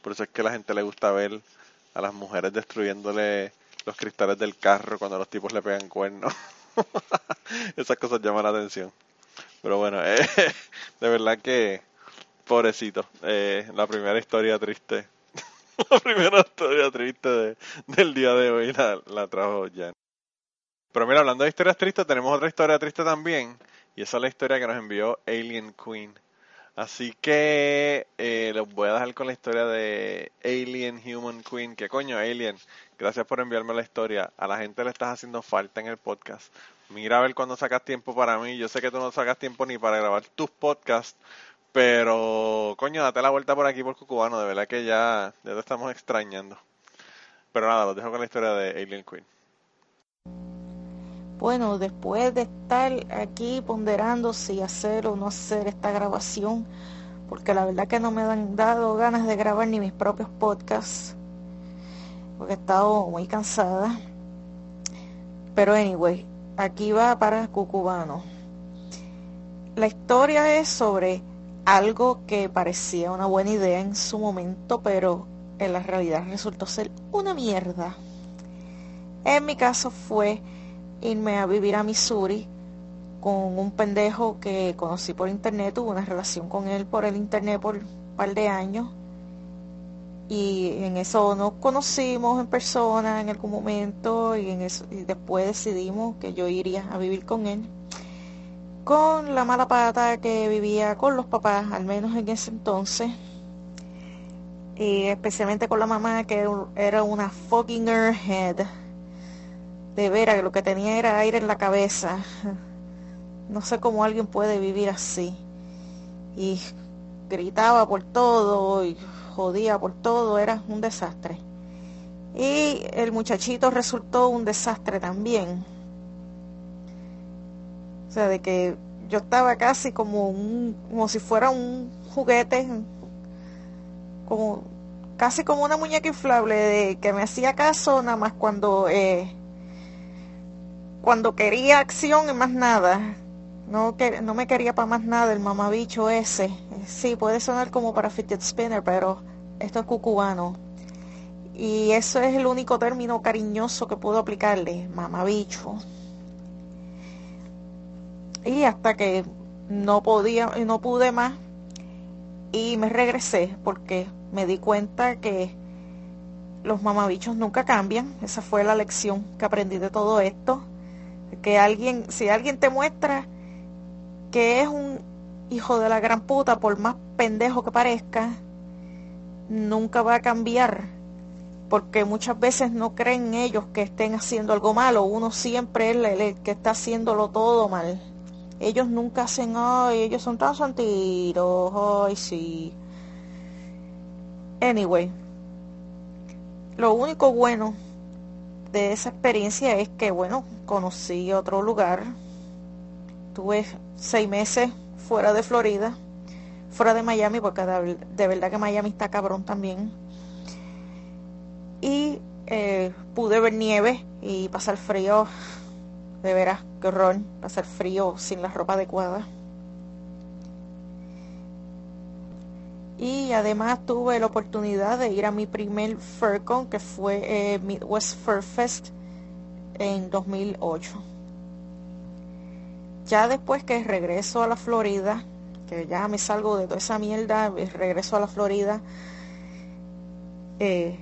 por eso es que a la gente le gusta ver a las mujeres destruyéndole los cristales del carro cuando los tipos le pegan cuernos. *laughs* Esas cosas llaman la atención. Pero bueno, eh, *laughs* de verdad que pobrecito. Eh, la primera historia triste. *laughs* la primera historia triste de- del día de hoy la, trajo Jan. Pero mira, hablando de historias tristes, tenemos otra historia triste también. Y esa es la historia que nos envió Alien Queen. Así que eh, los voy a dejar con la historia de Alien Human Queen. Que coño, Alien, gracias por enviarme la historia. A la gente le estás haciendo falta en el podcast. Mira a ver cuando sacas tiempo para mí. Yo sé que tú no sacas tiempo ni para grabar tus podcasts. Pero, coño, date la vuelta por aquí por Cucubano. De verdad que ya, ya te estamos extrañando. Pero nada, los dejo con la historia de Alien Queen. Bueno, después de estar aquí ponderando si hacer o no hacer esta grabación, porque la verdad que no me han dado ganas de grabar ni mis propios podcasts, porque he estado muy cansada. Pero anyway, aquí va para Cucubano. La historia es sobre algo que parecía una buena idea en su momento, pero en la realidad resultó ser una mierda. En mi caso fue irme a vivir a Missouri con un pendejo que conocí por internet, tuve una relación con él por el internet por un par de años y en eso nos conocimos en persona en algún momento y, en eso, y después decidimos que yo iría a vivir con él con la mala pata que vivía con los papás, al menos en ese entonces y especialmente con la mamá que era una fucking airhead de veras lo que tenía era aire en la cabeza. No sé cómo alguien puede vivir así. Y gritaba por todo y jodía por todo, era un desastre. Y el muchachito resultó un desastre también. O sea, de que yo estaba casi como un, como si fuera un juguete, como casi como una muñeca inflable de que me hacía caso nada más cuando eh, cuando quería acción y más nada. No, que, no me quería para más nada el mamabicho ese. Sí, puede sonar como para fidget spinner, pero esto es cucubano. Y eso es el único término cariñoso que puedo aplicarle, mamabicho. Y hasta que no podía, no pude más y me regresé porque me di cuenta que los mamabichos nunca cambian. Esa fue la lección que aprendí de todo esto que alguien, si alguien te muestra que es un hijo de la gran puta, por más pendejo que parezca, nunca va a cambiar. Porque muchas veces no creen ellos que estén haciendo algo malo. Uno siempre es el que está haciéndolo todo mal. Ellos nunca hacen, ay, ellos son tan santitos, ay, sí. Anyway, lo único bueno de esa experiencia es que, bueno, conocí otro lugar. Tuve seis meses fuera de Florida, fuera de Miami, porque de, de verdad que Miami está cabrón también. Y eh, pude ver nieve y pasar frío, de veras, qué horror, pasar frío sin la ropa adecuada. Y además tuve la oportunidad de ir a mi primer FurCon, que fue eh, Midwest Fur Fest en 2008. Ya después que regreso a la Florida, que ya me salgo de toda esa mierda, regreso a la Florida, eh,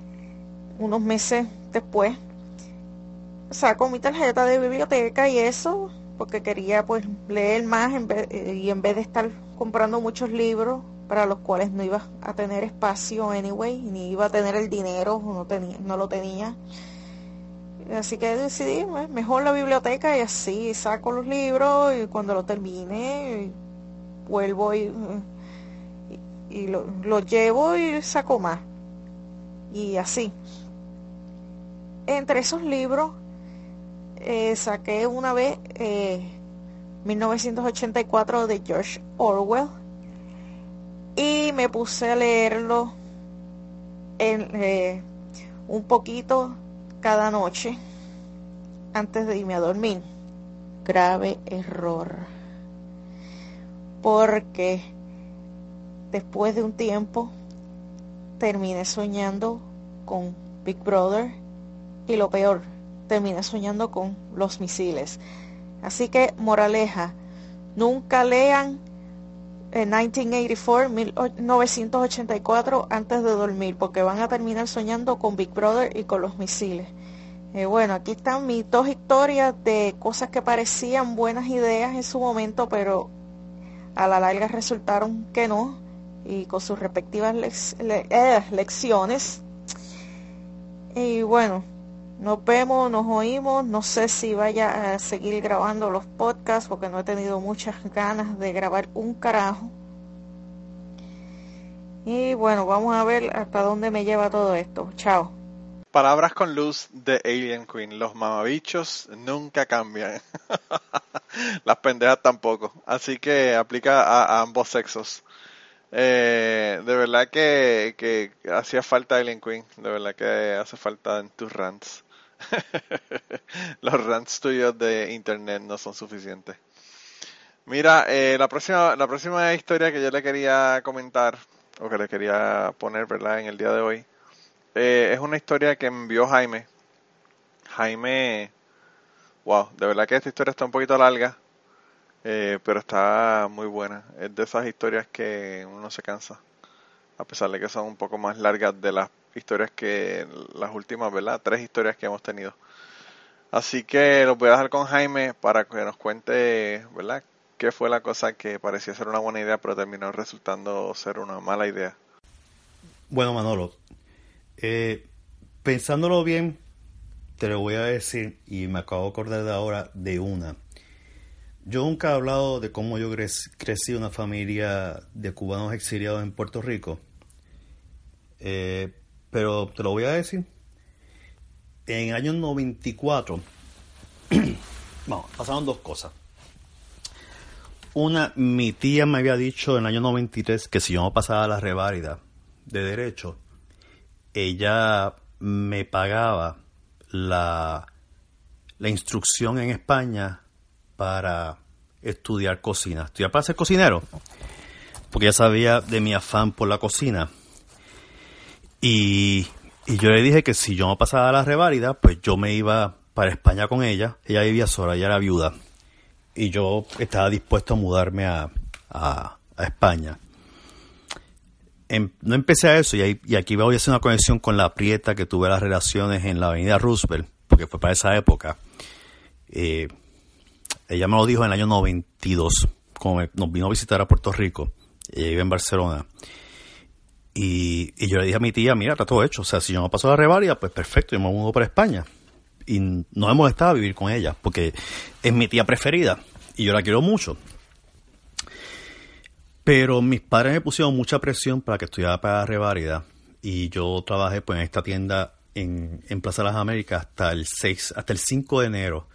unos meses después, saco mi tarjeta de biblioteca y eso, porque quería pues leer más en vez, y en vez de estar comprando muchos libros para los cuales no iba a tener espacio anyway, ni iba a tener el dinero, no, tenía, no lo tenía. Así que decidí, pues, mejor la biblioteca y así saco los libros y cuando lo termine vuelvo y, y, lo, llevo y saco más. Y así. Entre esos libros eh, saqué una vez eh, 1984 de George Orwell y me puse a leerlo en, eh, un poquito cada noche antes de irme a dormir. Grave error. Porque después de un tiempo terminé soñando con Big Brother y lo peor, terminé soñando con los misiles. Así que, moraleja, nunca lean en 1984, 1984 antes de dormir, porque van a terminar soñando con Big Brother y con los misiles. Eh, bueno, aquí están mis dos historias de cosas que parecían buenas ideas en su momento, pero a la larga resultaron que no, y con sus respectivas eh, lecciones. Y bueno, nos vemos, nos oímos. No sé si vaya a seguir grabando los podcasts porque no he tenido muchas ganas de grabar un carajo. Y bueno, vamos a ver hasta dónde me lleva todo esto. Chao. Palabras con luz de Alien Queen. Los mamabichos nunca cambian. *laughs* Las pendejas tampoco. Así que aplica a, ambos sexos. Eh, de verdad que, que hacía falta Alien Queen. De verdad que hace falta en tus rants. *laughs* Los rants tuyos de internet no son suficientes. Mira, eh, la próxima, la próxima historia que yo le quería comentar, o que le quería poner, ¿verdad? En el día de hoy, eh, es una historia que envió Jaime. Jaime, wow, de verdad que esta historia está un poquito larga, eh, pero está muy buena. Es de esas historias que uno se cansa, a pesar de que son un poco más largas de las historias que las últimas, ¿verdad? Tres historias que hemos tenido. Así que los voy a dejar con Jaime para que nos cuente, ¿verdad? ¿Qué fue la cosa que parecía ser una buena idea, pero terminó resultando ser una mala idea? Bueno, Manolo, eh, pensándolo bien, te lo voy a decir y me acabo de acordar de ahora de una. Yo nunca he hablado de cómo yo crecí una familia de cubanos exiliados en Puerto Rico. Eh, pero te lo voy a decir. En el año 94, bueno, *clears throat* pasaron dos cosas. Una, mi tía me había dicho en el año 93 que si yo no pasaba la reválida de derecho, ella me pagaba la, la instrucción en España para estudiar cocina. Estudiar para ser cocinero. Porque ella sabía de mi afán por la cocina. Y, yo le dije que si yo no pasaba la reválida, pues yo me iba para España con ella. Ella vivía sola, ella era viuda. Y yo estaba dispuesto a mudarme a, a, España. Em, no empecé a eso, y, aquí voy a hacer una conexión con la prieta que tuve las relaciones en la avenida Roosevelt, porque fue para esa época. Eh, ella me lo dijo en el año 92, como nos vino a visitar a Puerto Rico. Ella vive en Barcelona. Y, yo le dije a mi tía, mira, está todo hecho. O sea, si yo me paso la revalia, pues perfecto, yo me mudo para España. Y no hemos estado a vivir con ella, porque es mi tía preferida y yo la quiero mucho. Pero mis padres me pusieron mucha presión para que estudiara para la reválida y yo trabajé pues en esta tienda en, en Plaza de las Américas hasta el 6, hasta el 5 de enero,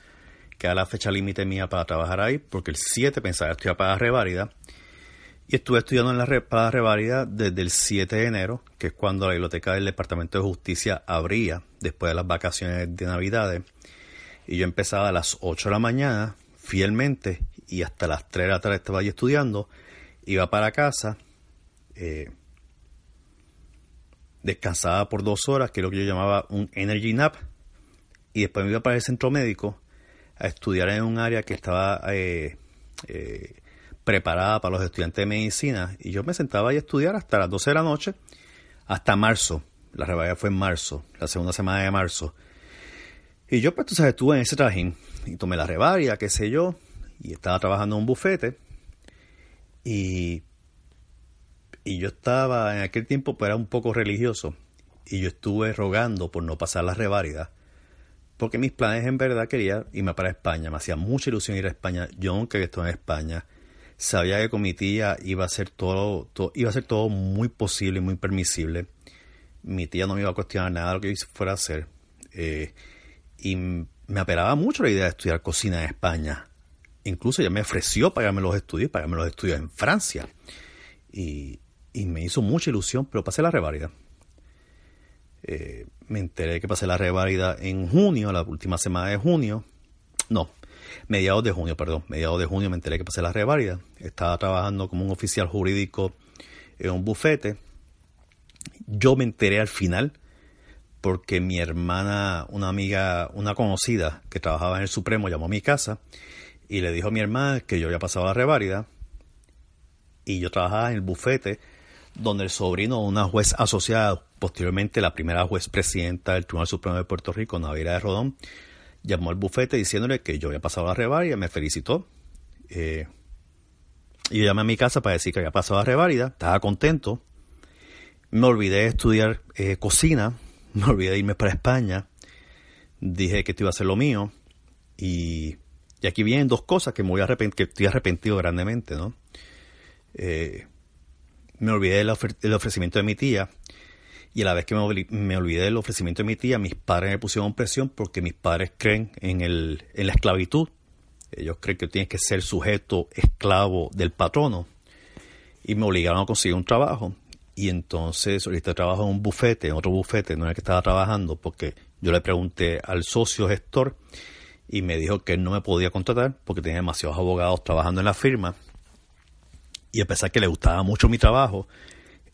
que era la fecha límite mía para trabajar ahí, porque el 7 pensaba estudiar para la reválida y estuve estudiando en la para revalida desde el 7 de enero, que es cuando la biblioteca del Departamento de Justicia abría después de las vacaciones de Navidades. Y yo empezaba a las 8 de la mañana, fielmente, y hasta las 3 de la tarde estaba ahí estudiando. Iba para casa, eh, descansaba por dos horas, que es lo que yo llamaba un energy nap, y después me iba para el centro médico a estudiar en un área que estaba eh, eh, preparada para los estudiantes de medicina y yo me sentaba ahí a estudiar hasta las 12 de la noche, hasta marzo. La revalida fue en marzo, la segunda semana de marzo. Y yo, pues, tú sabes, estuve en ese trajín y tomé la revalia, qué sé yo, y estaba trabajando en un bufete. Y, y yo estaba, en aquel tiempo, pues era un poco religioso. Y yo estuve rogando por no pasar la reválida. Porque mis planes en verdad quería irme para España. Me hacía mucha ilusión ir a España. Yo nunca había estado en España sabía que con mi tía iba a ser todo, iba a ser todo muy posible y muy permisible. Mi tía no me iba a cuestionar nada de lo que yo fuera a hacer. Eh, y me apelaba mucho la idea de estudiar cocina en España. incluso ella me ofreció pagarme los estudios, pagarme los estudios en Francia. Y, y me hizo mucha ilusión, pero pasé la reválida. Eh, me enteré que pasé la reválida en junio, la última semana de junio. No, mediados de junio, perdón. Mediados de junio me enteré que pasé la reválida. Estaba trabajando como un oficial jurídico en un bufete. Yo me enteré al final porque mi hermana, una amiga, una conocida que trabajaba en el Supremo, llamó a mi casa y le dijo a mi hermana que yo había pasado la reválida y yo trabajaba en el bufete donde el sobrino de una juez asociada, posteriormente la primera juez presidenta del Tribunal Supremo de Puerto Rico, Navira de Rodón, llamó al bufete diciéndole que yo había pasado la reválida, me felicitó. Eh, y yo llamé a mi casa para decir que había pasado la reválida, estaba contento. Me olvidé de estudiar eh, cocina, *laughs* me olvidé de irme para España. Dije que esto iba a ser lo mío. Y, aquí vienen dos cosas que me voy que estoy arrepentido grandemente, ¿no? Eh, me olvidé del, ofrecimiento de mi tía. Y a la vez que me, olvidé del ofrecimiento de mi tía, mis padres me pusieron presión porque mis padres creen en, el, en la esclavitud. Ellos creen que tienes que ser sujeto esclavo del patrono. Y me obligaron a conseguir un trabajo. Y entonces ahorita trabajo en un bufete, en otro bufete, no es el que estaba trabajando, porque yo le pregunté al socio gestor y me dijo que él no me podía contratar porque tenía demasiados abogados trabajando en la firma y a pesar que le gustaba mucho mi trabajo,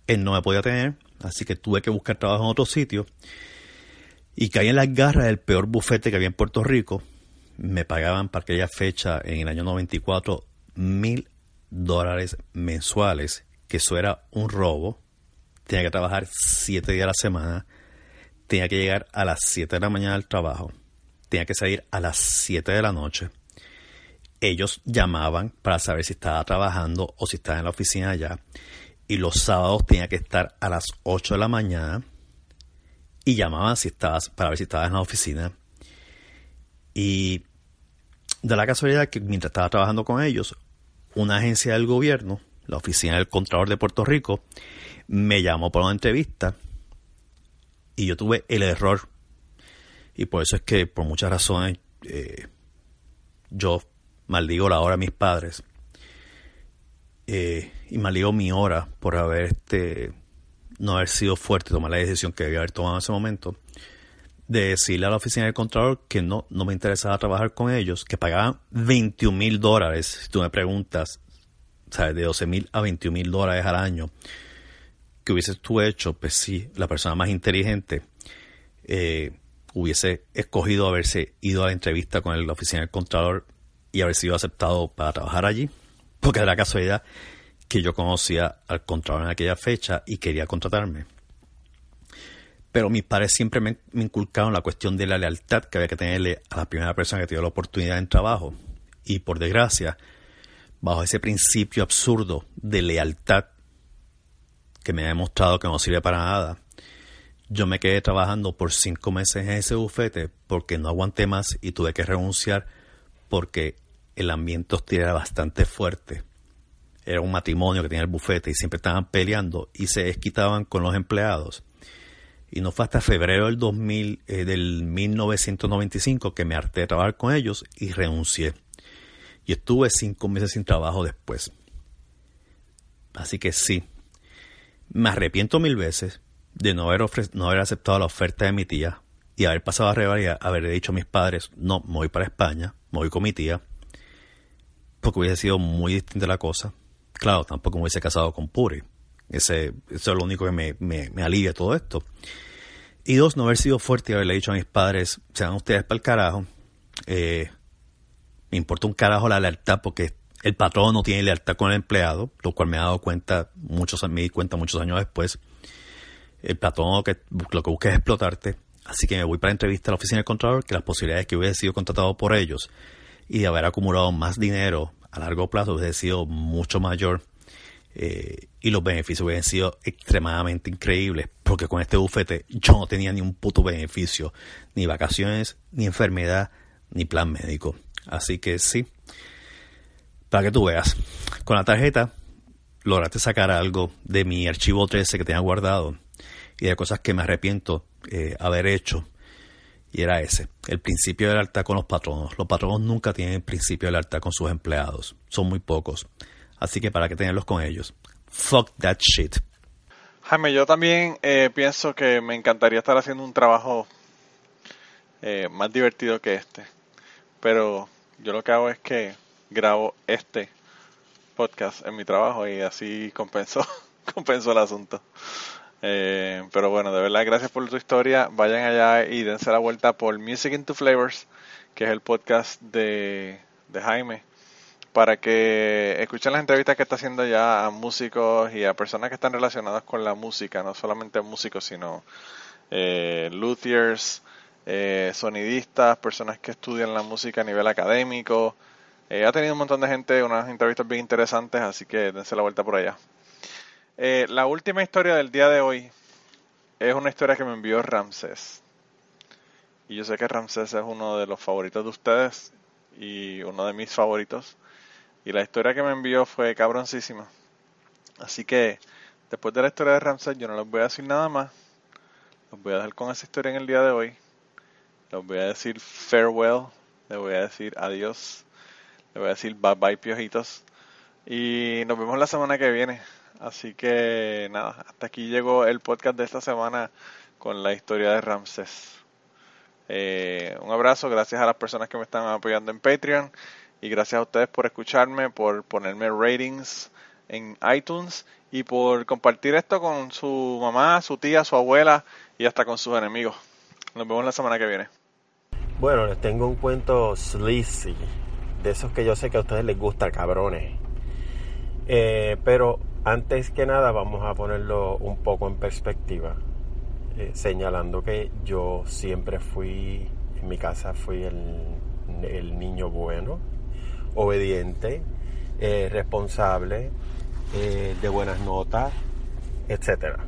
él no me podía tener, así que tuve que buscar trabajo en otro sitio. Y caí en las garras del peor bufete que había en Puerto Rico. Me pagaban para aquella fecha, en el año 94, mil dólares mensuales, que eso era un robo. Tenía que trabajar siete días a la semana. Tenía que llegar a las siete de la mañana al trabajo. Tenía que salir a las siete de la noche ellos llamaban para saber si estaba trabajando o si estaba en la oficina allá. Y los sábados tenía que estar a las 8 de la mañana y llamaban si estabas para ver si estabas en la oficina. Y de la casualidad que mientras estaba trabajando con ellos, una agencia del gobierno, la oficina del Contralor de Puerto Rico, me llamó para una entrevista y yo tuve el error. Y por eso es que por muchas razones eh, yo maldigo la hora de mis padres eh, y maldigo mi hora por haber este no haber sido fuerte tomar la decisión que debía haber tomado en ese momento de decirle a la oficina del Contralor que no, no me interesaba trabajar con ellos, que pagaban 21 mil dólares, si tú me preguntas, ¿sabes? de 12 mil a 21 mil dólares al año, que hubieses tú hecho, pues sí, la persona más inteligente eh, hubiese escogido haberse ido a la entrevista con la oficina del Contralor y haber sido aceptado para trabajar allí, porque de la casualidad que yo conocía al contralor en aquella fecha y quería contratarme. Pero mis padres siempre me, inculcaron la cuestión de la lealtad que había que tenerle a la primera persona que te dio la oportunidad en trabajo. Y por desgracia, bajo ese principio absurdo de lealtad que me ha demostrado que no sirve para nada, yo me quedé trabajando por cinco meses en ese bufete porque no aguanté más y tuve que renunciar porque el ambiente hostil era bastante fuerte. Era un matrimonio que tenía el bufete y siempre estaban peleando y se desquitaban con los empleados. Y no fue hasta febrero del, 2000, eh, del 1995 que me harté de trabajar con ellos y renuncié. Y estuve cinco meses sin trabajo después. Así que sí, me arrepiento mil veces de no haber, no haber aceptado la oferta de mi tía y haber pasado a revalida, haber dicho a mis padres, no, me voy para España, me voy con mi tía porque hubiese sido muy distinta la cosa. Claro, tampoco me hubiese casado con Puri. Ese, eso es lo único que me, alivia todo esto. Y dos, no haber sido fuerte y haberle dicho a mis padres, sean ustedes para el carajo. Eh, me importa un carajo la lealtad porque el patrón no tiene lealtad con el empleado, lo cual me he dado cuenta, muchos, me di cuenta muchos años después. El patrón lo que, busca es explotarte. Así que me voy para la entrevista a la oficina del Contralor, que las posibilidades de que hubiese sido contratado por ellos y de haber acumulado más dinero a largo plazo hubiese sido mucho mayor eh, y los beneficios hubiesen sido extremadamente increíbles porque con este bufete yo no tenía ni un puto beneficio, ni vacaciones, ni enfermedad, ni plan médico. Así que sí, para que tú veas, con la tarjeta lograste sacar algo de mi archivo 13 que tenía guardado y de cosas que me arrepiento eh, haber hecho Y era ese, el principio de lealtad con los patronos. Los patronos nunca tienen el principio de lealtad con sus empleados. Son muy pocos. Así que para qué tenerlos con ellos. Fuck that shit. Jaime, yo también eh, pienso que me encantaría estar haciendo un trabajo eh, más divertido que este. Pero yo lo que hago es que grabo este podcast en mi trabajo y así compenso, *laughs* compenso el asunto. Eh, pero bueno, de verdad, gracias por tu historia. Vayan allá y dense la vuelta por Music into Flavors, que es el podcast de, de Jaime, para que escuchen las entrevistas que está haciendo ya a músicos y a personas que están relacionadas con la música, no solamente músicos, sino eh, luthiers, eh, sonidistas, personas que estudian la música a nivel académico. Eh, ha tenido un montón de gente, unas entrevistas bien interesantes, así que dense la vuelta por allá. Eh, la última historia del día de hoy es una historia que me envió Ramses. Y yo sé que Ramses es uno de los favoritos de ustedes y uno de mis favoritos. Y la historia que me envió fue cabroncísima. Así que después de la historia de Ramses yo no les voy a decir nada más. Los voy a dejar con esa historia en el día de hoy. Les voy a decir farewell. Les voy a decir adiós. Les voy a decir bye bye piojitos. Y nos vemos la semana que viene. Así que nada, hasta aquí llegó el podcast de esta semana con la historia de Ramses. Eh, un abrazo, gracias a las personas que me están apoyando en Patreon y gracias a ustedes por escucharme, por ponerme ratings en iTunes y por compartir esto con su mamá, su tía, su abuela y hasta con sus enemigos. Nos vemos la semana que viene. Bueno, les tengo un cuento sleazy, de esos que yo sé que a ustedes les gusta, cabrones. Eh, pero antes que nada vamos a ponerlo un poco en perspectiva, eh, señalando que yo siempre fui, en mi casa fui el, niño bueno, obediente, eh, responsable, eh, de buenas notas, etc.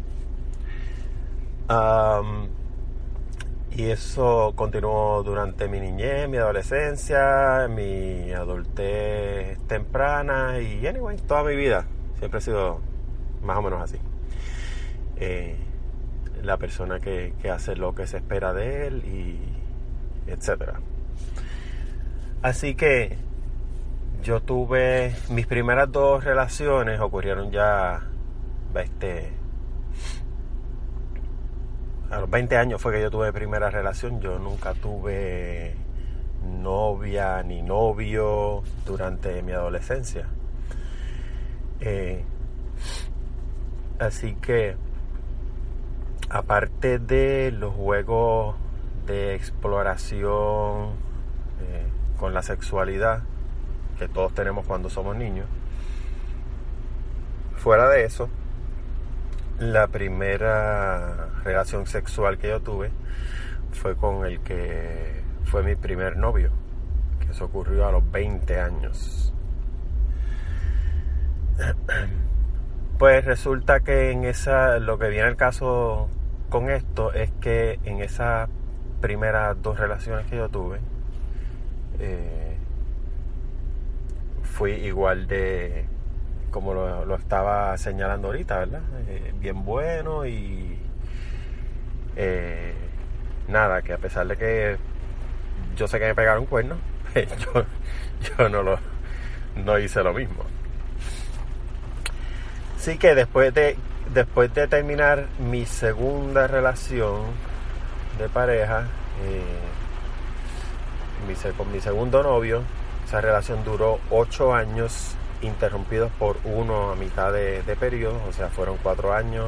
y eso continuó durante mi niñez, mi adolescencia, mi adultez temprana y, anyway, toda mi vida. Siempre he sido más o menos así. Eh, la persona que, que, hace lo que se espera de él y etcétera. Así que yo tuve mis primeras dos relaciones ocurrieron ya este a los 20 años fue que yo tuve primera relación. Yo nunca tuve novia ni novio durante mi adolescencia. Eh, así que, aparte de los juegos de exploración eh, con la sexualidad que todos tenemos cuando somos niños, fuera de eso, la primera relación sexual que yo tuve fue con el que fue mi primer novio, que eso ocurrió a los 20 años. Pues resulta que en esa, lo que viene el caso con esto es que en esas primeras dos relaciones que yo tuve, eh, fui igual de, como lo, estaba señalando ahorita, ¿verdad? Eh, bien bueno y eh, nada, que a pesar de que yo sé que me pegaron cuernos, *laughs* yo, yo no lo no hice lo mismo. Así que después de, después de terminar mi segunda relación de pareja, eh, con mi segundo novio, esa relación duró ocho años interrumpidos por uno a mitad de, periodo, o sea, fueron cuatro años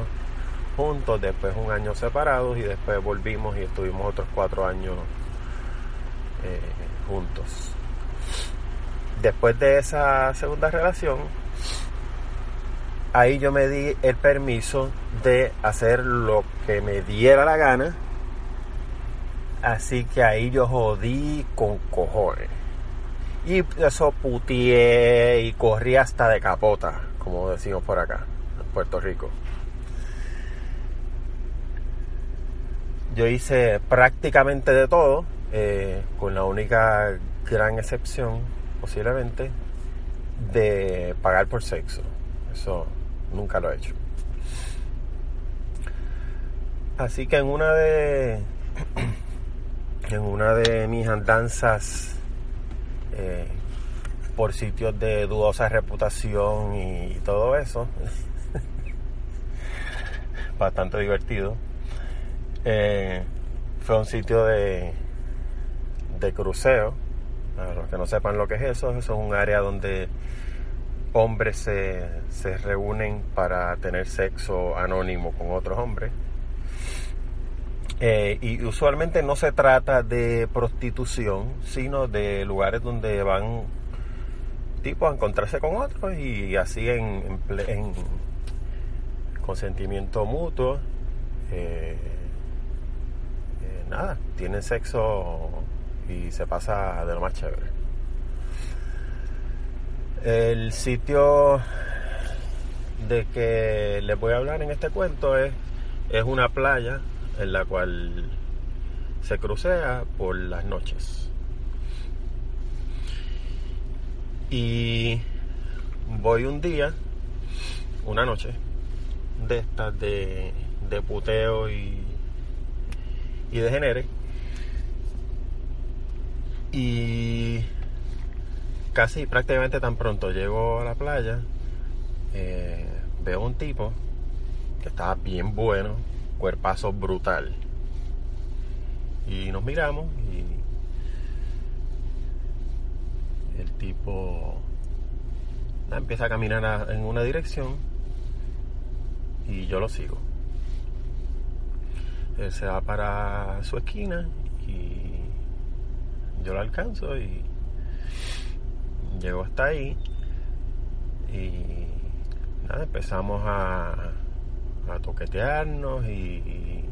juntos, después un año separados y después volvimos y estuvimos otros cuatro años eh, juntos. Después de esa segunda relación, ahí yo me di el permiso de hacer lo que me diera la gana. Así que ahí yo jodí con cojones. Y eso putié y corrí hasta de capota, como decimos por acá, en Puerto Rico. Yo hice prácticamente de todo, eh, con la única gran excepción, posiblemente, de pagar por sexo. Eso Nunca lo he hecho. Así que en una de en una de mis andanzas eh, por sitios de dudosa reputación y, todo eso, *laughs* bastante divertido, eh, fue un sitio de, de cruceo. Para los que no sepan lo que es eso, eso es un área donde hombres se, se reúnen para tener sexo anónimo con otros hombres. Eh, y usualmente no se trata de prostitución, sino de lugares donde van tipos a encontrarse con otros y así en, en, consentimiento mutuo. Eh, eh, nada, tienen sexo y se pasa de lo más chévere. El sitio de que les voy a hablar en este cuento es, es una playa en la cual se crucea por las noches. Y voy un día, una noche, de estas de, de puteo y, y de genere. Y casi prácticamente tan pronto llego a la playa, eh, veo un tipo que estaba bien bueno, cuerpazo brutal. Y nos miramos y el tipo empieza a caminar en una dirección y yo lo sigo. Él se va para su esquina y yo lo alcanzo y llego hasta ahí y nada, empezamos a, a toquetearnos y,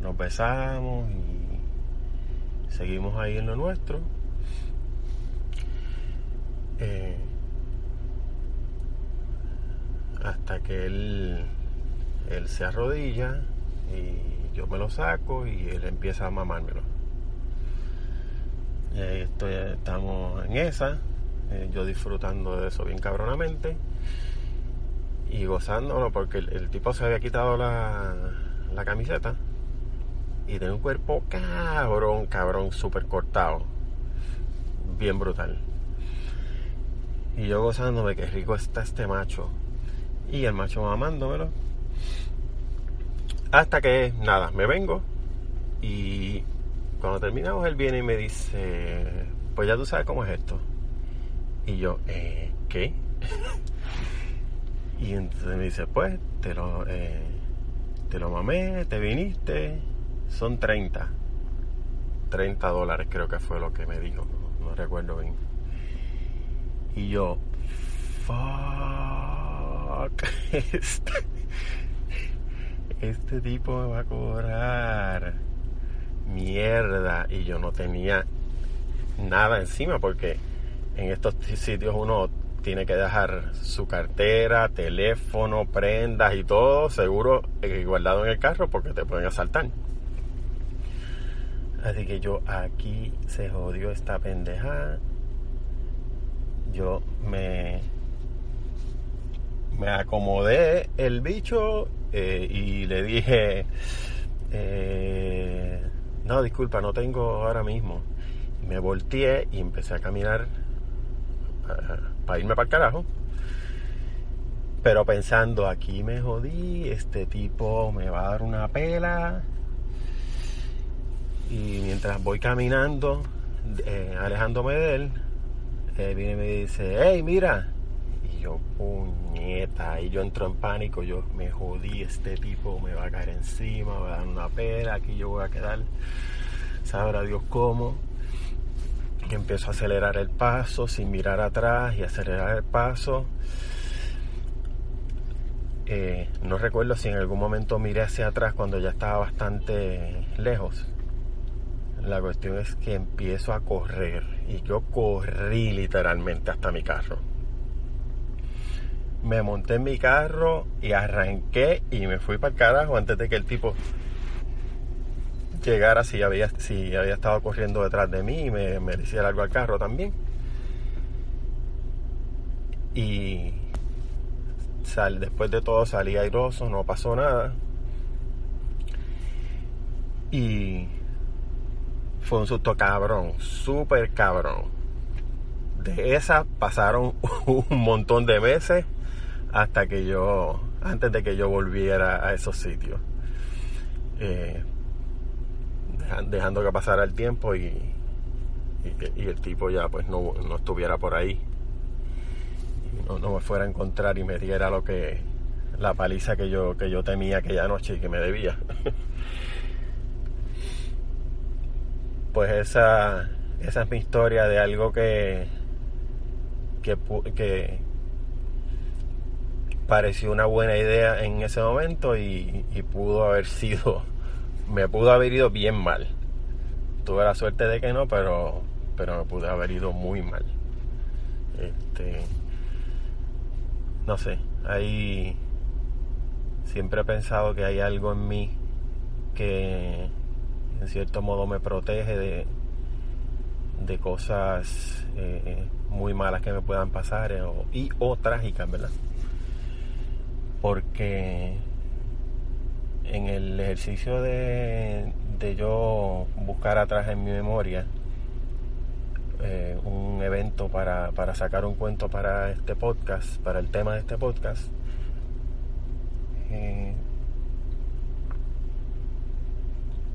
nos besamos y seguimos ahí en lo nuestro. Eh, hasta que él, él se arrodilla y yo me lo saco y él empieza a mamármelo. Ahí estoy, estamos en esa, eh, yo disfrutando de eso bien cabronamente y gozándolo porque el, tipo se había quitado la, la camiseta y tiene un cuerpo cabrón, cabrón, súper cortado, bien brutal. Y yo gozándome, que rico está este macho. Y el macho mamándomelo. Hasta que, nada, me vengo. Y cuando terminamos, él viene y me dice: Pues ya tú sabes cómo es esto. Y yo, eh, ¿qué? *laughs* Y entonces me dice, pues, te lo, eh, te lo mamé, te viniste, son 30. 30 dólares creo que fue lo que me dijo, no, recuerdo bien. Y yo, fuck, *laughs* este, este tipo me va a cobrar mierda. Y yo no tenía nada encima porque en estos sitios uno tiene que dejar su cartera, teléfono, prendas y todo seguro eh, guardado en el carro porque te pueden asaltar. Así que yo aquí se jodió esta pendeja. Yo me me acomodé el bicho eh, y le dije eh, no disculpa no tengo ahora mismo me volteé y empecé a caminar para irme para el carajo. Pero pensando, aquí me jodí, este tipo me va a dar una pela. Y mientras voy caminando, eh, alejándome de él, eh, viene y me dice, hey, mira. Y yo, puñeta, y yo entro en pánico, yo me jodí, este tipo me va a caer encima, me va a dar una pela, aquí yo voy a quedar, sabrá Dios cómo empiezo a acelerar el paso sin mirar atrás y acelerar el paso. Eh, no recuerdo si en algún momento miré hacia atrás cuando ya estaba bastante lejos. La cuestión es que empiezo a correr y yo corrí literalmente hasta mi carro. Me monté en mi carro y arranqué y me fui para el carajo antes de que el tipo llegara si había, si había estado corriendo detrás de mí y me, me hiciera algo al carro también. Y sal, después de todo salí airoso, no pasó nada. Y fue un susto cabrón, súper cabrón. De esa pasaron *laughs* un montón de meses hasta que yo, antes de que yo volviera a esos sitios. Eh, dejan- dejando que pasara el tiempo y, y, el tipo ya pues no, no estuviera por ahí. No, no me fuera a encontrar y me diera lo que la paliza que yo, que yo temía aquella noche y que me debía. *laughs* pues esa, esa es mi historia de algo que, que, que pareció una buena idea en ese momento y, pudo haber sido, *laughs* me pudo haber ido bien mal. Tuve la suerte de que no, pero, pero me pudo haber ido muy mal. Este, no sé, ahí siempre he pensado que hay algo en mí que en cierto modo me protege de, de cosas eh, muy malas que me puedan pasar eh, y o trágicas, ¿verdad? Porque en el ejercicio de, de yo buscar atrás en mi memoria eh, un evento para, para sacar un cuento para este podcast, para el tema de este podcast, eh,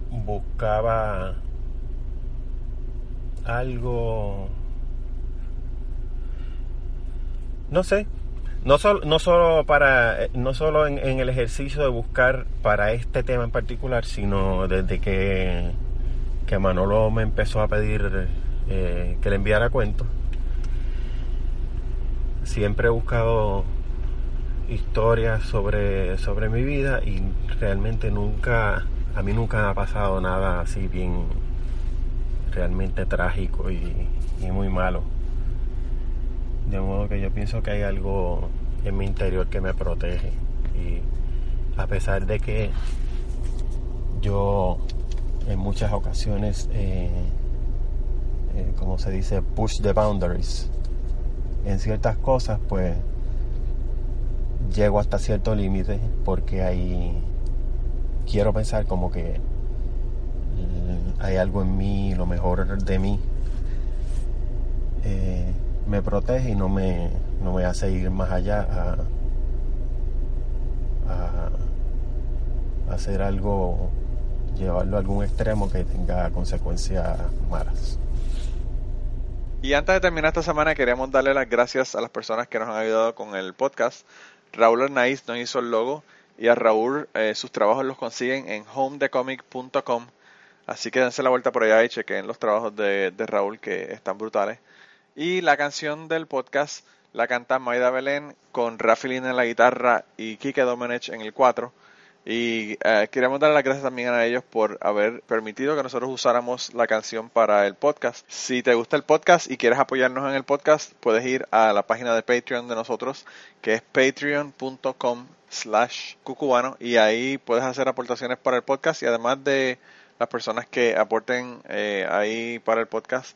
buscaba algo no sé no solo no solo para eh, no solo en, en el ejercicio de buscar para este tema en particular sino desde que que Manolo me empezó a pedir eh, que le enviara cuentos siempre he buscado historias sobre sobre mi vida y realmente nunca a mí nunca ha pasado nada así bien realmente trágico y muy malo. De modo que yo pienso que hay algo en mi interior que me protege. Y a pesar de que yo en muchas ocasiones, eh, eh, como se dice, push the boundaries en ciertas cosas, pues llego hasta cierto límite porque hay quiero pensar como que eh, hay algo en mí, lo mejor de mí, eh, me protege y no me, no me hace ir más allá a, hacer algo, llevarlo a algún extremo que tenga consecuencias malas. Y antes de terminar esta semana, queremos darle las gracias a las personas que nos han ayudado con el podcast. Raúl Arnaiz nos hizo el logo y a Raúl eh, sus trabajos los consiguen en homedecomic.com. Así que dense la vuelta por allá y chequen los trabajos de, de Raúl que están brutales. Y la canción del podcast la canta Maida Belén con Rafi Lin en la guitarra y Kike Domenech en el 4. Y eh, queremos dar las gracias también a ellos por haber permitido que nosotros usáramos la canción para el podcast. Si te gusta el podcast y quieres apoyarnos en el podcast, puedes ir a la página de Patreon de nosotros, que es patreon.com slash cucubano y ahí puedes hacer aportaciones para el podcast y además de las personas que aporten eh, ahí para el podcast,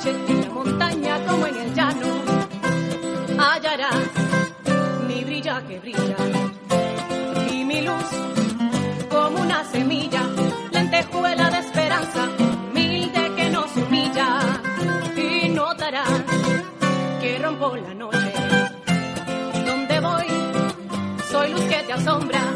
noche, en la montaña como en el llano, hallarás mi brilla que brilla y mi luz como una semilla, lentejuela de esperanza, humilde que nos humilla y notarás que rompo la noche. Donde voy, soy luz que te asombra.